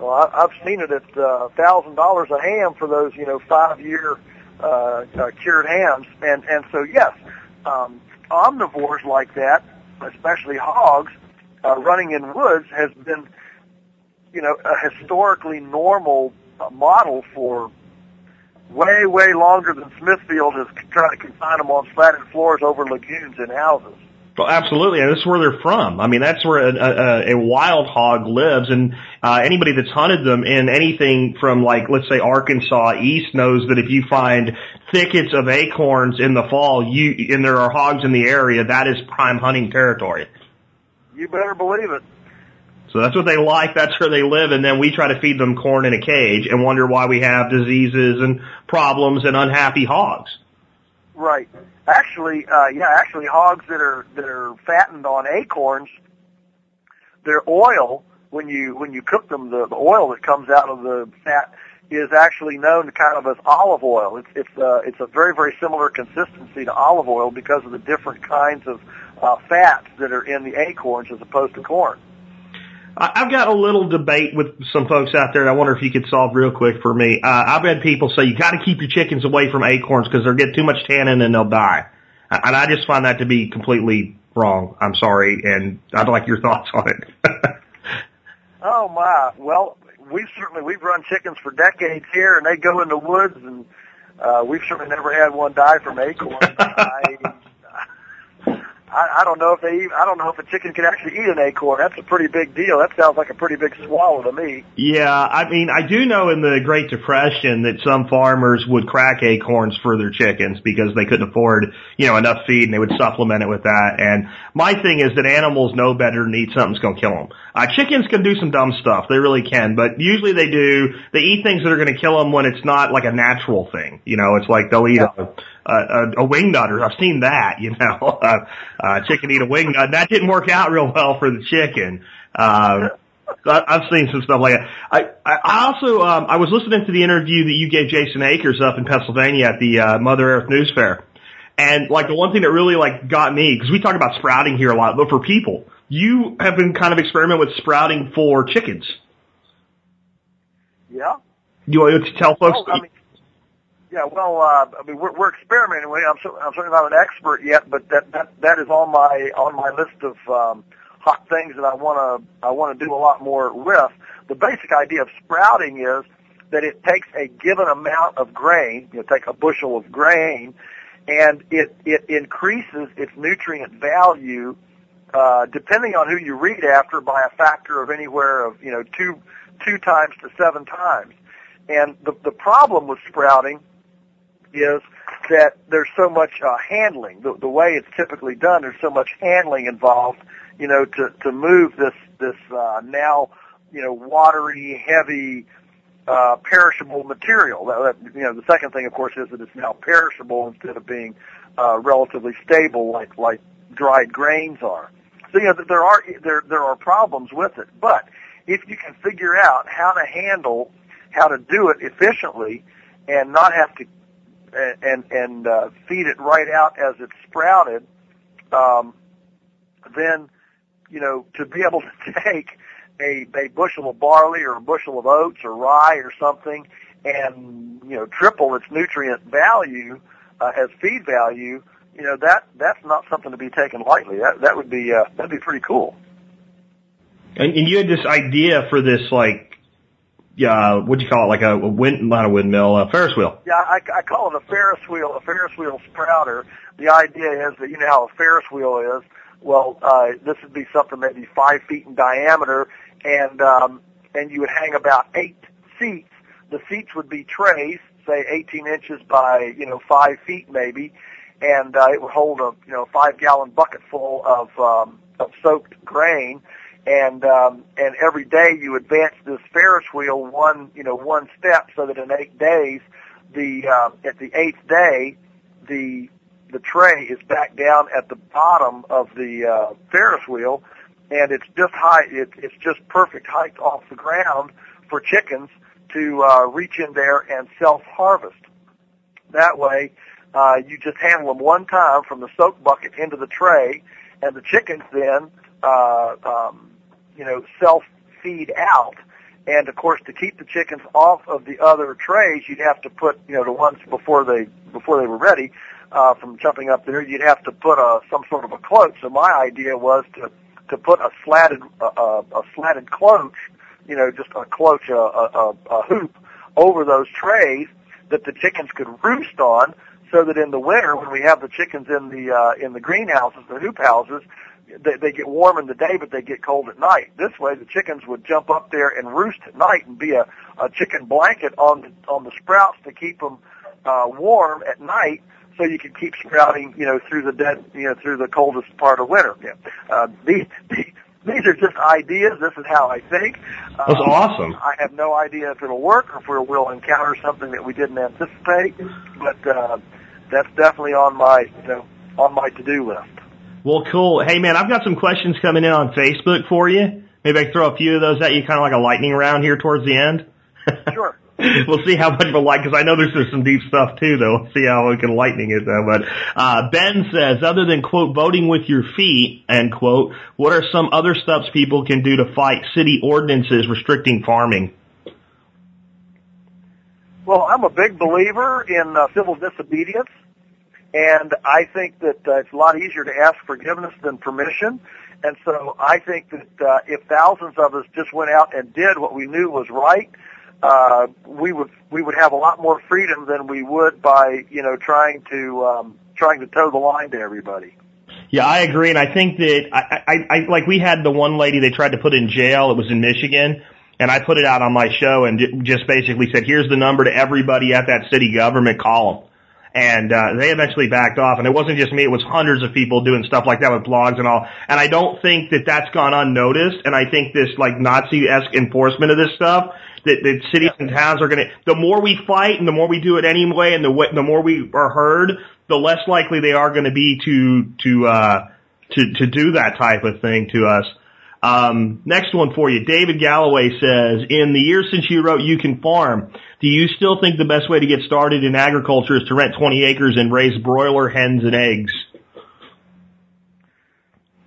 well, I, I've seen it at uh, thousand dollars a ham for those. You know, five-year uh, uh, cured hams. And and so yes, um, omnivores like that, especially hogs, uh, running in woods has been, you know, a historically normal uh, model for way way longer than Smithfield has tried to confine them on slatted floors over lagoons in houses. Absolutely, and this is where they're from. I mean, that's where a, a, a wild hog lives, and uh, anybody that's hunted them in anything from like, let's say, Arkansas east knows that if you find thickets of acorns in the fall, you and there are hogs in the area, that is prime hunting territory. You better believe it. So that's what they like. That's where they live, and then we try to feed them corn in a cage and wonder why we have diseases and problems and unhappy hogs. Right. Actually, uh, yeah, actually, hogs that are that are fattened on acorns, their oil when you when you cook them, the, the oil that comes out of the fat is actually known kind of as olive oil. It's it's uh, it's a very very similar consistency to olive oil because of the different kinds of uh, fats that are in the acorns as opposed to corn. I've got a little debate with some folks out there, and I wonder if you could solve real quick for me. Uh, I've had people say you got to keep your chickens away from acorns because they'll get too much tannin and they'll die, and I just find that to be completely wrong. I'm sorry, and I'd like your thoughts on it. Oh my! Well, we've certainly we've run chickens for decades here, and they go in the woods, and uh, we've certainly never had one die from acorns. I, I I don't know if they even, I don't know if a chicken can actually eat an acorn. That's a pretty big deal. That sounds like a pretty big swallow to me. Yeah, I mean, I do know in the Great Depression that some farmers would crack acorns for their chickens because they couldn't afford, you know, enough feed and they would supplement it with that. And my thing is that animals know better than eat something that's going to kill them. Uh, chickens can do some dumb stuff. They really can, but usually they do, they eat things that are going to kill them when it's not like a natural thing. You know, it's like they'll eat a, a, a wing nut or I've seen that, you know, uh, uh, chicken eat a wing nut. That didn't work out real well for the chicken. Uh, I- I've seen some stuff like that. I, I also, um, I was listening to the interview that you gave Jason Akers up in Pennsylvania at the, uh, Mother Earth News Fair. And like the one thing that really like got me, because we talk about sprouting here a lot, but for people, you have been kind of experimenting with sprouting for chickens. Yeah. You want to tell folks? Oh, I mean, yeah. Well, uh, I mean, we're, we're experimenting. I'm, cer- I'm certainly not an expert yet, but that that that is on my on my list of um, hot things that I want to I want to do a lot more with. The basic idea of sprouting is that it takes a given amount of grain, you know, take a bushel of grain, and it it increases its nutrient value uh, depending on who you read after by a factor of anywhere of you know two two times to seven times. And the the problem with sprouting is that there's so much uh, handling. The, the way it's typically done, there's so much handling involved. You know, to to move this this uh, now you know watery, heavy, uh, perishable material. That, that, you know, the second thing, of course, is that it's now perishable instead of being uh, relatively stable, like like dried grains are. So you know, there are there there are problems with it, but if you can figure out how to handle how to do it efficiently and not have to and and uh, feed it right out as it's sprouted, um, then you know to be able to take a, a bushel of barley or a bushel of oats or rye or something and, you know, triple its nutrient value uh, as feed value, you know, that, that's not something to be taken lightly. That, that would be, uh, that'd be pretty cool. And, and you had this idea for this, like, yeah, what do you call it? Like a, a wind, not a windmill, a Ferris wheel. Yeah, I, I call it a Ferris wheel, a Ferris wheel sprouter. The idea is that you know how a Ferris wheel is. Well, uh, this would be something maybe five feet in diameter, and um, and you would hang about eight seats. The seats would be trays, say 18 inches by you know five feet maybe, and uh, it would hold a you know five gallon bucket full of um, of soaked grain and um, and every day you advance this Ferris wheel one you know one step so that in eight days the uh, at the eighth day the the tray is back down at the bottom of the uh, Ferris wheel. And it's just high it, it's just perfect height off the ground for chickens to uh, reach in there and self harvest that way uh, you just handle them one time from the soak bucket into the tray. And the chickens then uh, um, you know, self feed out. And of course, to keep the chickens off of the other trays, you'd have to put, you know, the ones before they before they were ready uh, from jumping up there. You'd have to put a some sort of a cloak. So my idea was to to put a slatted uh, a slatted cloche, you know, just a cloche, a, a, a hoop over those trays that the chickens could roost on, so that in the winter when we have the chickens in the uh, in the greenhouses, the hoop houses, they, they get warm in the day, but they get cold at night. This way, the chickens would jump up there and roost at night and be a, a chicken blanket on the, on the sprouts to keep them uh, warm at night, so you can keep sprouting, you know, through the dead, you know, through the coldest part of winter. Yeah. Uh, these, these these are just ideas. This is how I think. That's um, awesome. I have no idea if it'll work or if we'll encounter something that we didn't anticipate, but uh, that's definitely on my, you know, on my to-do list. Well, cool. Hey, man, I've got some questions coming in on Facebook for you. Maybe I can throw a few of those at you, kind of like a lightning round here towards the end. Sure. we'll see how much of a light, because I know there's, there's some deep stuff too, though. We'll see how we can lightning it, though. But uh, Ben says, other than quote voting with your feet end quote, what are some other steps people can do to fight city ordinances restricting farming? Well, I'm a big believer in uh, civil disobedience. And I think that uh, it's a lot easier to ask forgiveness than permission. And so I think that uh, if thousands of us just went out and did what we knew was right, uh, we would we would have a lot more freedom than we would by you know trying to um, trying to toe the line to everybody. Yeah, I agree, and I think that I, I, I like we had the one lady they tried to put in jail. It was in Michigan, and I put it out on my show and just basically said, "Here's the number to everybody at that city government. Call them." And uh, they eventually backed off. And it wasn't just me; it was hundreds of people doing stuff like that with blogs and all. And I don't think that that's gone unnoticed. And I think this like Nazi-esque enforcement of this stuff that, that cities and towns are going to. The more we fight, and the more we do it anyway, and the the more we are heard, the less likely they are going to be to to uh, to to do that type of thing to us. Um, next one for you. David Galloway says, in the years since you wrote You Can Farm, do you still think the best way to get started in agriculture is to rent 20 acres and raise broiler hens and eggs?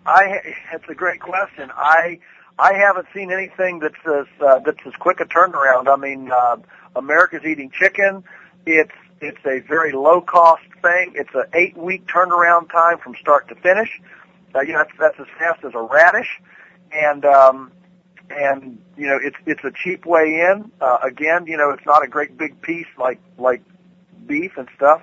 I, it's a great question. I, I haven't seen anything that's as, uh, that's as quick a turnaround. I mean, uh, America's eating chicken. It's, it's a very low cost thing. It's an eight week turnaround time from start to finish. Uh, you know, that's, that's as fast as a radish and um, and you know it's it's a cheap way in. Uh, again, you know it's not a great big piece like like beef and stuff,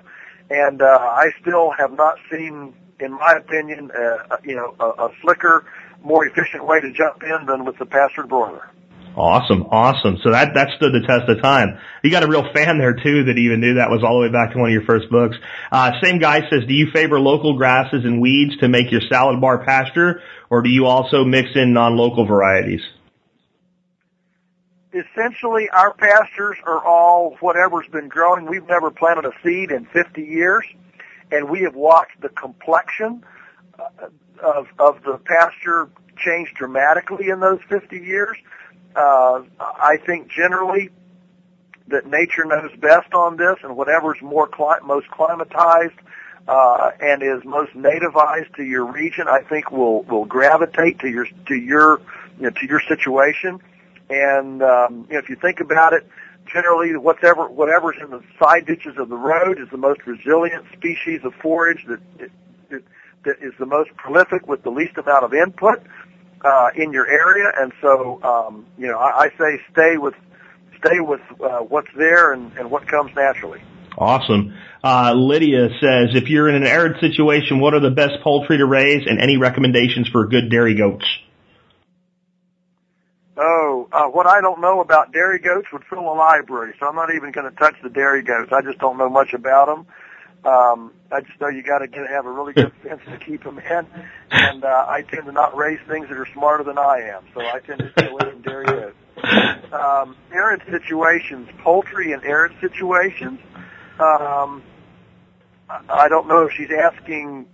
and uh, I still have not seen, in my opinion, uh, you know a, a slicker, more efficient way to jump in than with the pastured broiler. Awesome, awesome. So that that stood the test of time. You got a real fan there too that even knew that was all the way back to one of your first books. Uh, same guy says, do you favor local grasses and weeds to make your salad bar pasture, or do you also mix in non-local varieties? Essentially, our pastures are all whatever's been growing. We've never planted a seed in 50 years, and we have watched the complexion uh, of of the pasture change dramatically in those 50 years. Uh, I think generally that nature knows best on this, and whatever's more cli- most climatized uh, and is most nativized to your region, I think will will gravitate to your to your you know, to your situation. And um, if you think about it, generally whatever whatever's in the side ditches of the road is the most resilient species of forage that that, that is the most prolific with the least amount of input uh, in your area. And so, um, you know, I, I say stay with stay with uh, what's there and, and what comes naturally. Awesome. Uh, Lydia says, if you're in an arid situation, what are the best poultry to raise and any recommendations for good dairy goats? Oh, uh, what I don't know about dairy goats would fill a library, so I'm not even going to touch the dairy goats. I just don't know much about them. Um, I just know you got to have a really good fence to keep them in, and uh, I tend to not raise things that are smarter than I am, so I tend to stay away from dairy goats. Um, arid situations, poultry in arid situations. Um, I don't know if she's asking.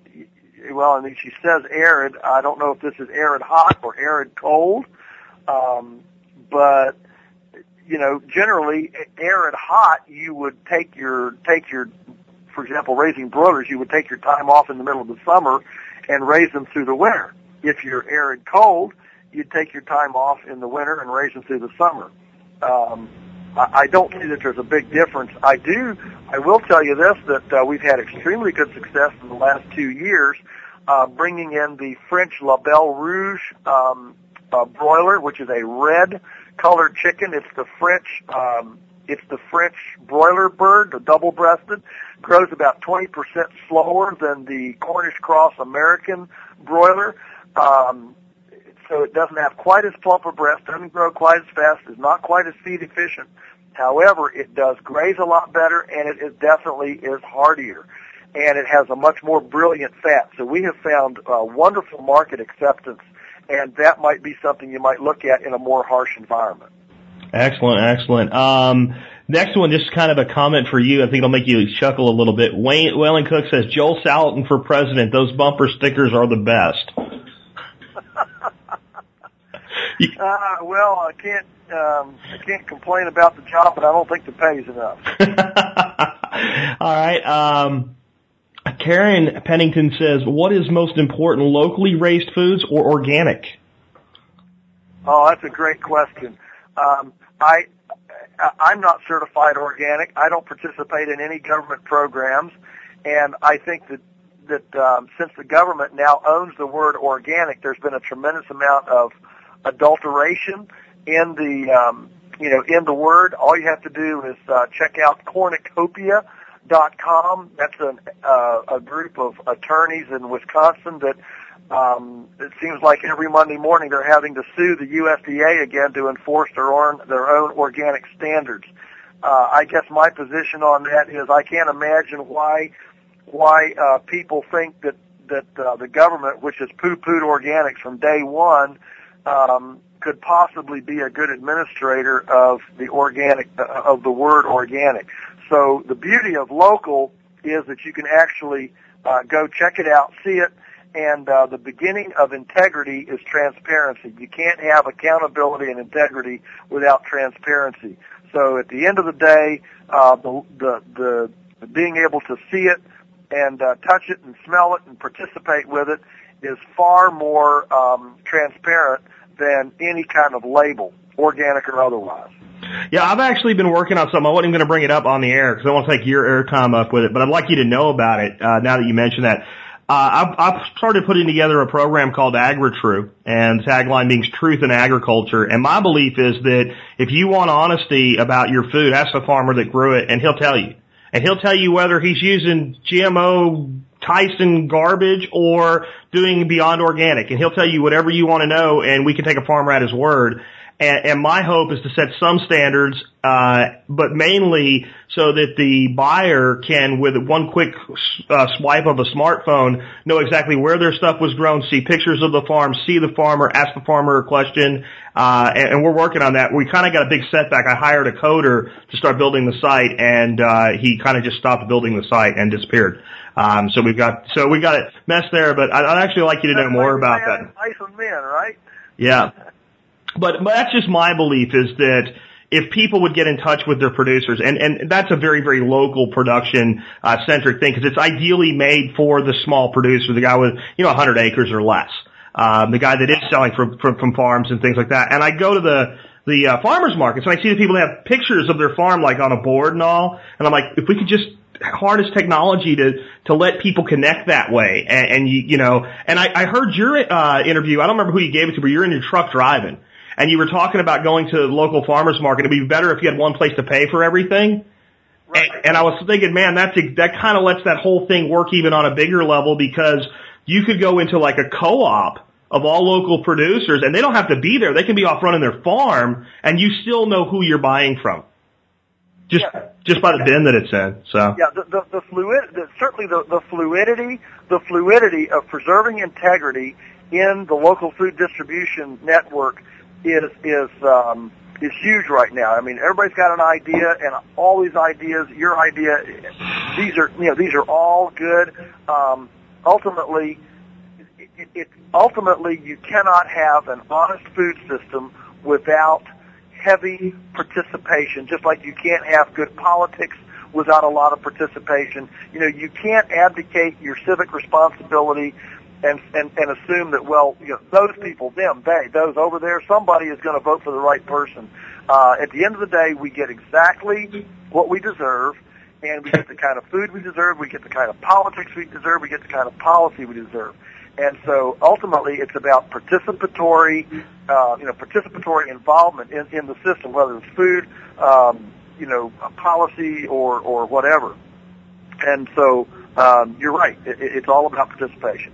Well, I mean, she says arid. I don't know if this is arid hot or arid cold. Um, but you know, generally, arid hot, you would take your take your, for example, raising broilers, you would take your time off in the middle of the summer and raise them through the winter. If you're arid cold, you'd take your time off in the winter and raise them through the summer. Um, I, I don't see that there's a big difference. I do. I will tell you this: that uh, we've had extremely good success in the last two years, uh, bringing in the French La Belle Rouge um, uh, broiler, which is a red colored chicken. It's the French, um, it's the French broiler bird, the double-breasted. Grows about 20% slower than the Cornish cross American broiler. Um, so it doesn't have quite as plump a breast, doesn't grow quite as fast, is not quite as feed efficient. However, it does graze a lot better, and it is definitely is hardier, and it has a much more brilliant fat. So we have found uh, wonderful market acceptance and that might be something you might look at in a more harsh environment. Excellent, excellent. Um, next one, just kind of a comment for you. I think it'll make you chuckle a little bit. Wayne Wayland Cook says Joel Salatin for president. Those bumper stickers are the best. uh, well, I can't. Um, I can't complain about the job, but I don't think the pay is enough. All right. Um, Karen Pennington says, what is most important, locally raised foods or organic? Oh, that's a great question. Um, I, I'm not certified organic. I don't participate in any government programs, and I think that that um, since the government now owns the word organic, there's been a tremendous amount of adulteration in the um, you know in the word. All you have to do is uh, check out cornucopia dot com. That's an, uh, a group of attorneys in Wisconsin that um, it seems like every Monday morning they're having to sue the USDA again to enforce their own their own organic standards. Uh, I guess my position on that is I can't imagine why why uh, people think that that uh, the government, which has poo-pooed organics from day one, um, could possibly be a good administrator of the organic uh, of the word organic. So the beauty of local is that you can actually uh, go check it out, see it, and uh, the beginning of integrity is transparency. You can't have accountability and integrity without transparency. So at the end of the day, uh, the, the the being able to see it and uh, touch it and smell it and participate with it is far more um, transparent than any kind of label, organic or otherwise. Yeah, I've actually been working on something. I wasn't going to bring it up on the air because I want to take your airtime up with it, but I'd like you to know about it uh, now that you mention that. Uh, I've, I've started putting together a program called AgriTrue, and the tagline means truth in agriculture. And my belief is that if you want honesty about your food, ask the farmer that grew it, and he'll tell you. And he'll tell you whether he's using GMO Tyson garbage or doing beyond organic. And he'll tell you whatever you want to know, and we can take a farmer at his word. And, and my hope is to set some standards, uh, but mainly so that the buyer can, with one quick uh, swipe of a smartphone, know exactly where their stuff was grown, see pictures of the farm, see the farmer, ask the farmer a question, uh, and, and we're working on that. We kind of got a big setback. I hired a coder to start building the site, and uh, he kind of just stopped building the site and disappeared. Um, so we've got so we got it messed there, but I'd, I'd actually like you to know more about that. Nice men, right? Yeah. But, that's just my belief is that if people would get in touch with their producers, and, and that's a very, very local production uh, centric thing because it's ideally made for the small producer, the guy with, you know, 100 acres or less. um, the guy that is selling from, from from farms and things like that. And I go to the the uh, farmers markets and I see the people that have pictures of their farm like on a board and all. And I'm like, if we could just harness technology to to let people connect that way, and, and you you know, and I, I heard your uh, interview. I don't remember who you gave it to, but you're in your truck driving, and you were talking about going to the local farmers market. It'd be better if you had one place to pay for everything. Right. And, and I was thinking, man, that's that kind of lets that whole thing work even on a bigger level because you could go into like a co-op of all local producers and they don't have to be there. They can be off running their farm and you still know who you're buying from. Just, Yeah. just by the bin that it's in. So. Yeah, the the, the fluid, the, certainly the, the fluidity, the fluidity of preserving integrity in the local food distribution network is is um, is huge right now. I mean, everybody's got an idea, and all these ideas, your idea, these are you know these are all good. Um, ultimately, it, it, ultimately you cannot have an honest food system without heavy participation, just like you can't have good politics without a lot of participation. You know, you can't abdicate your civic responsibility and and, and assume that well, you know, those people, them, they, those over there, somebody is going to vote for the right person. Uh, at the end of the day, we get exactly what we deserve, and we get the kind of food we deserve, we get the kind of politics we deserve, we get the kind of policy we deserve. And so ultimately, it's about participatory, uh, you know, participatory involvement in, in the system, whether it's food, um, you know, policy or or whatever. And so um, you're right; it, it's all about participation.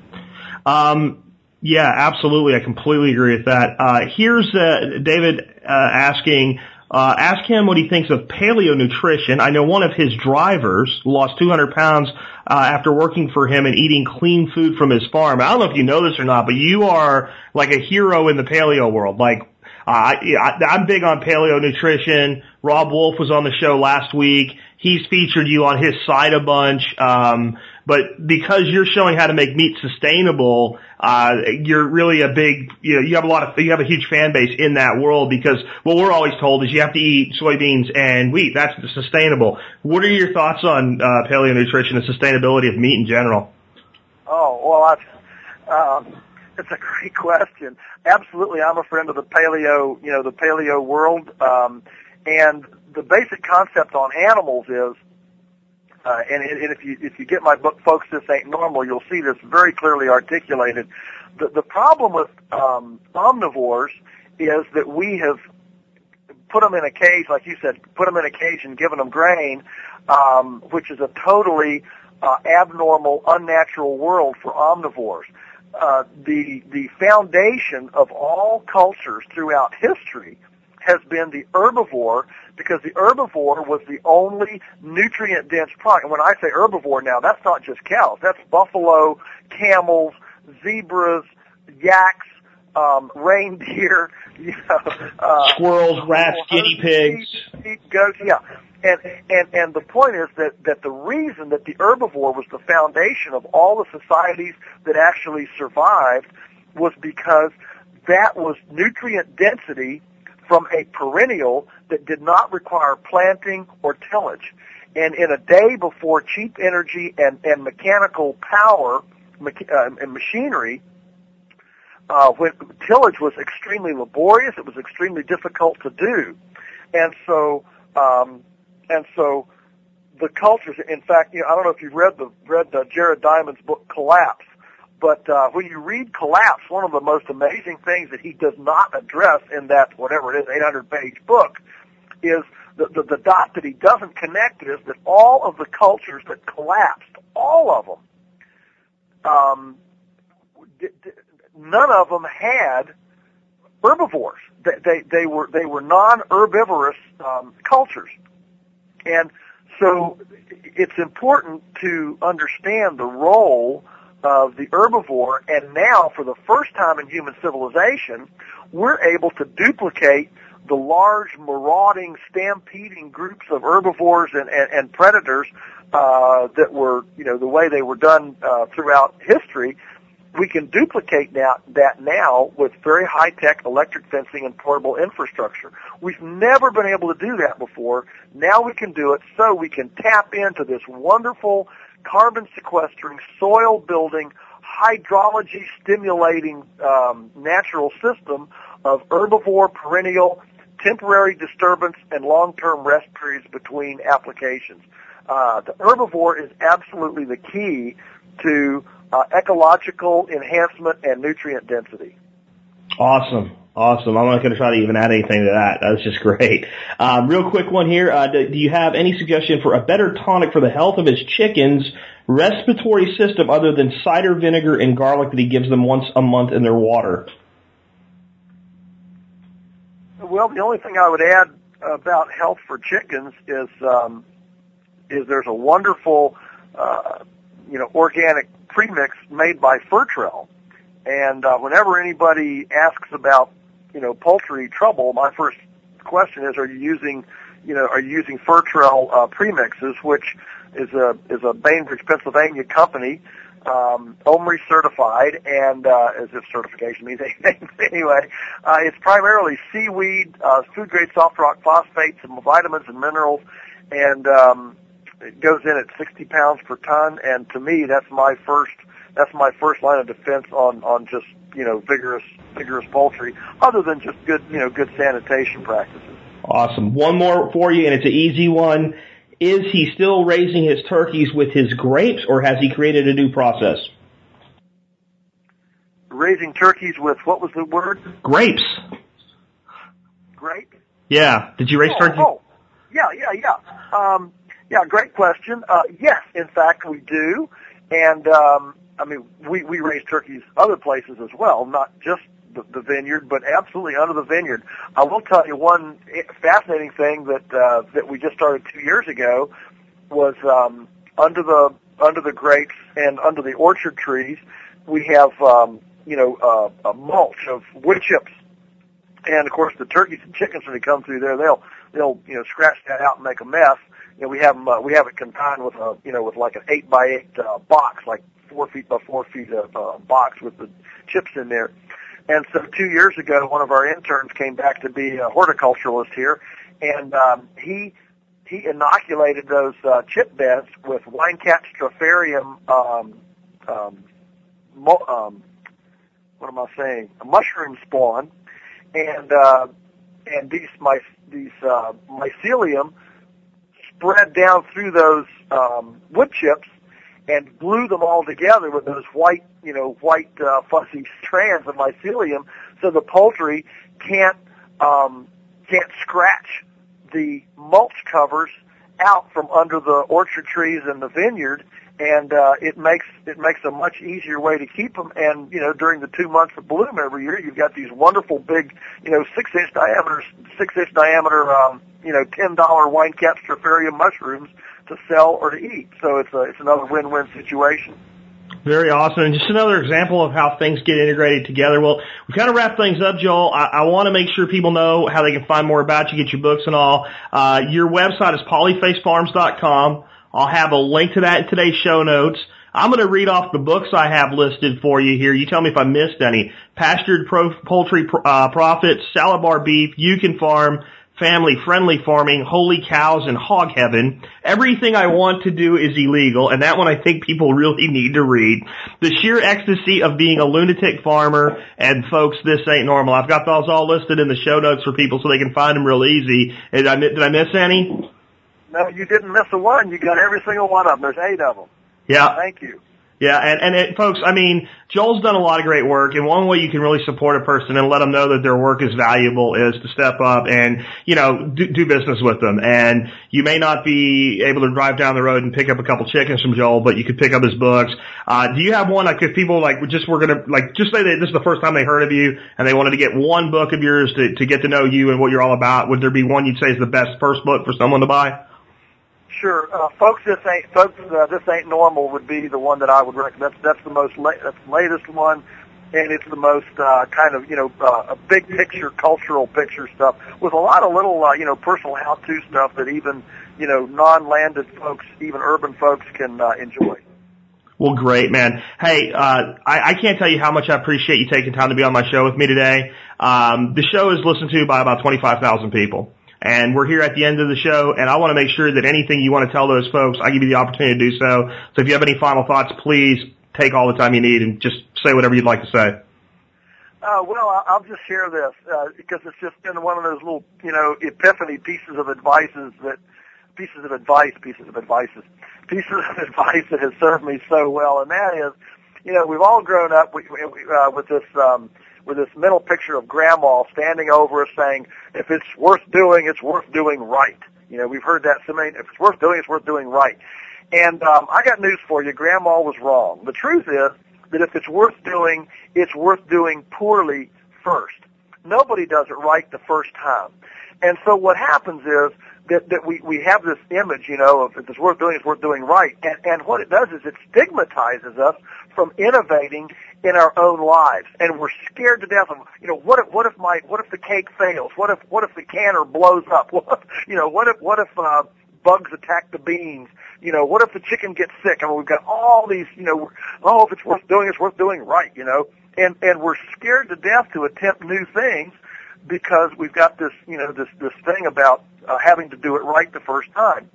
Um, yeah, absolutely. I completely agree with that. Uh, here's uh, David uh, asking. Uh, ask him what he thinks of paleo nutrition. I know one of his drivers lost 200 pounds uh, after working for him and eating clean food from his farm. I don't know if you know this or not, but you are like a hero in the paleo world. Like, uh, I, I'm big on paleo nutrition. Robb Wolf was on the show last week. He's featured you on his side a bunch. Um, but because you're showing how to make meat sustainable, uh, you're really a big, you know, you have a lot of, you have a huge fan base in that world because what we're always told is you have to eat soybeans and wheat. That's sustainable. What are your thoughts on, uh, paleo nutrition and sustainability of meat in general? Oh well, I, um, it's a great question. Absolutely, I'm a friend of the paleo, you know, the paleo world. Um, and the basic concept on animals is, uh, and, and if you if you get my book, folks, this ain't normal. You'll see this very clearly articulated. The the problem with um, omnivores is that we have put them in a cage, like you said, put them in a cage and given them grain, um, which is a totally uh, abnormal, unnatural world for omnivores. Uh, the the foundation of all cultures throughout history has been the herbivore because the herbivore was the only nutrient dense product. And when I say herbivore now, that's not just cows. That's buffalo, camels, zebras, yaks, um, reindeer, you know, uh, Squirrels, rats, guinea pigs. sheep, goats, yeah. And, and, and the point is that, that the reason that the herbivore was the foundation of all the societies that actually survived was because that was nutrient density from a perennial that did not require planting or tillage. And in a day before cheap energy and, and mechanical power uh, and machinery, uh, when tillage was extremely laborious, it was extremely difficult to do, and so um, and so the cultures. In fact, you know, I don't know if you've read the read the Jared Diamond's book Collapse, but uh, when you read Collapse, one of the most amazing things that he does not address in that whatever it is 800 page book is the, the the dot that he doesn't connect is that all of the cultures that collapsed, all of them, um, d- d- none of them had herbivores. They, they, they were they were non-herbivorous um, cultures, and so it's important to understand the role of the herbivore. And now, for the first time in human civilization, we're able to duplicate the large marauding, stampeding groups of herbivores and, and, and predators uh, that were, you know, the way they were done uh, throughout history we can duplicate now, that now with very high-tech electric fencing and portable infrastructure. We've never been able to do that before. Now we can do it so we can tap into this wonderful carbon sequestering, soil building, hydrology stimulating um, natural system of herbivore, perennial, temporary disturbance, and long-term rest periods between applications. Uh, the herbivore is absolutely the key to uh, ecological enhancement and nutrient density. Awesome. Awesome. I'm not going to try to even add anything to that. That's just great. Um, real quick one here. Uh, do, do you have any suggestion for a better tonic for the health of his chickens' respiratory system other than cider vinegar and garlic that he gives them once a month in their water? Well, the only thing I would add about health for chickens is um, is there's a wonderful, uh, you know, organic premix made by Fertrell. And uh, whenever anybody asks about, you know, poultry trouble, my first question is, are you using, you know, are you using Fertrell uh, premixes, which is a is a Bainbridge, Pennsylvania company, um, OMRI certified, and uh, as if certification means anything. anyway, uh, it's primarily seaweed, uh, food grade soft rock phosphates, and vitamins and minerals, and um, it goes in at 60 pounds per ton. And to me, that's my first that's my first line of defense on on just you know vigorous vigorous poultry, other than just good you know good sanitation practices. Awesome. One more for you, and it's an easy one. Is he still raising his turkeys with his grapes, or has he created a new process? Raising turkeys with what was the word? Grapes. Grape. Yeah. Did you raise oh, turkeys? Oh, yeah, yeah, yeah. Um, yeah, great question. Uh, yes, in fact, we do, and um, I mean, we we raise turkeys other places as well, not just the, the vineyard, but absolutely under the vineyard. I will tell you one fascinating thing that uh, that we just started two years ago was um, under the under the grapes and under the orchard trees. We have um, you know uh, a mulch of wood chips, and of course the turkeys and chickens when they come through there, they'll they'll you know scratch that out and make a mess. You know, we have them, uh, we have it confined with a you know with like an eight by eight uh, box, like four feet by four feet of uh, box with the chips in there. And so two years ago, one of our interns came back to be a horticulturalist here, and um, he he inoculated those uh, chip beds with wine cap strophareum. Um, um, mo- um, what am I saying? A mushroom spawn, and uh, and these my these uh, mycelium spread down through those um, wood chips and glue them all together with those white, you know, white uh, fuzzy strands of mycelium, so the poultry can't um, can't scratch the mulch covers out from under the orchard trees and the vineyard, and uh, it makes it makes a much easier way to keep them. And you know, during the two months of bloom every year, you've got these wonderful big, you know, six inch diameter, six inch diameter, um, you know, ten dollar wine cap strophareum mushrooms to sell or to eat. So it's a it's another win-win situation. Very awesome. And just another example of how things get integrated together. Well, we kind of wrap things up, Joel. I, I want to make sure people know how they can find more about you, get your books and all. Uh, your website is polyfacefarms.com. I'll have a link to that in today's show notes. I'm going to read off the books I have listed for you here. You tell me if I missed any. Pastured Pro- Poultry uh, Profits, Salad Beef, You Can Farm, family friendly farming, holy cows and hog heaven. Everything I want to do is illegal, and that one I think people really need to read. The sheer ecstasy of being a lunatic farmer, and folks, this ain't normal. I've got those all listed in the show notes for people so they can find them real easy. Did I, did I miss any? No, you didn't miss a one. You got every single one of them. There's eight of them. Yeah. Thank you. Yeah, and, and it, folks, I mean, Joel's done a lot of great work, and one way you can really support a person and let them know that their work is valuable is to step up and, you know, do, do business with them. And you may not be able to drive down the road and pick up a couple chickens from Joel, but you could pick up his books. Uh, do you have one, like, if people, like, just were gonna, like, just say that this is the first time they heard of you, and they wanted to get one book of yours to, to get to know you and what you're all about, would there be one you'd say is the best first book for someone to buy? Sure, uh, folks. This ain't folks. Uh, this ain't normal. Would be the one that I would recommend. That's that's the most la- that's the latest one, and it's the most uh, kind of you know uh, a big picture, cultural picture stuff with a lot of little uh, you know personal how-to stuff that even you know non-landed folks, even urban folks, can uh, enjoy. Well, great, man. Hey, uh, I, I can't tell you how much I appreciate you taking time to be on my show with me today. Um, the show is listened to by about 25,000 people. And we're here at the end of the show, and I want to make sure that anything you want to tell those folks, I give you the opportunity to do so. So if you have any final thoughts, please take all the time you need and just say whatever you'd like to say. Uh, well, I'll just share this uh, because it's just been one of those little, you know, epiphany pieces of advices that pieces of advice, pieces of advices, pieces of advice that has served me so well, and that is, you know, we've all grown up with, uh, with this um, with this mental picture of grandma standing over us saying, "If it's worth doing, it's worth doing right." You know, we've heard that so many. If it's worth doing, it's worth doing right. And um, I got news for you. Grandma was wrong. The truth is that if it's worth doing, it's worth doing poorly first. Nobody does it right the first time. And so what happens is that, that we, we have this image, you know, of if it's worth doing, it's worth doing right. And, and what it does is it stigmatizes us from innovating in our own lives. And we're scared to death of, you know, what if, what if my, what if the cake fails? What if, what if the canner blows up? What if, you know, what if, what if, uh, bugs attack the beans? You know, what if the chicken gets sick? I mean, we've got all these, you know, oh, if it's worth doing, it's worth doing right, you know. And, and we're scared to death to attempt new things because we've got this, you know, this, this thing about uh, having to do it right the first time.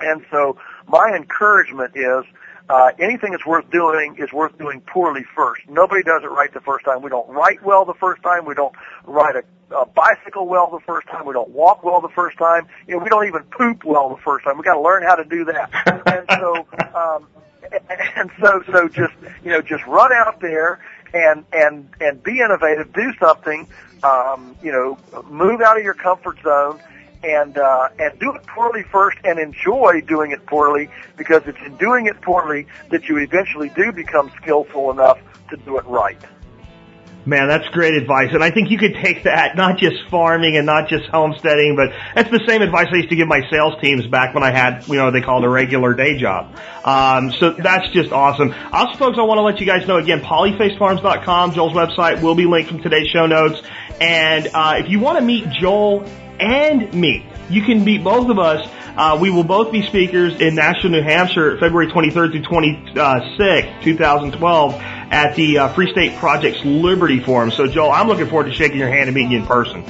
And so my encouragement is, uh, anything that's worth doing is worth doing poorly first. Nobody does it right the first time. We don't write well the first time. We don't ride a, a bicycle well the first time. We don't walk well the first time. You know, we don't even poop well the first time. We got to learn how to do that. and so, um, and so, so just you know, just run out there and and and be innovative. Do something. Um, you know, move out of your comfort zone and uh, and do it poorly first and enjoy doing it poorly because it's in doing it poorly that you eventually do become skillful enough to do it right. Man, that's great advice. And I think you could take that, not just farming and not just homesteading, but that's the same advice I used to give my sales teams back when I had, you know, they called a regular day job. Um, so that's just awesome. Also, folks, I want to let you guys know again, polyfacefarms.com, Joel's website will be linked from today's show notes. And, uh, if you want to meet Joel and me, you can meet both of us. Uh, we will both be speakers in Nashua, New Hampshire, February 23rd through 26th, 2012, at the uh, Free State Project's Liberty Forum. So, Joel, I'm looking forward to shaking your hand and meeting you in person.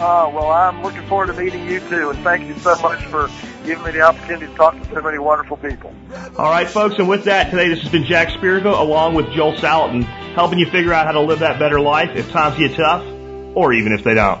Uh, well, I'm looking forward to meeting you too, and thank you so much for giving me the opportunity to talk to so many wonderful people. All right, folks, and with that, today this has been Jack Spirko along with Joel Salatin, helping you figure out how to live that better life if times get tough, or even if they don't.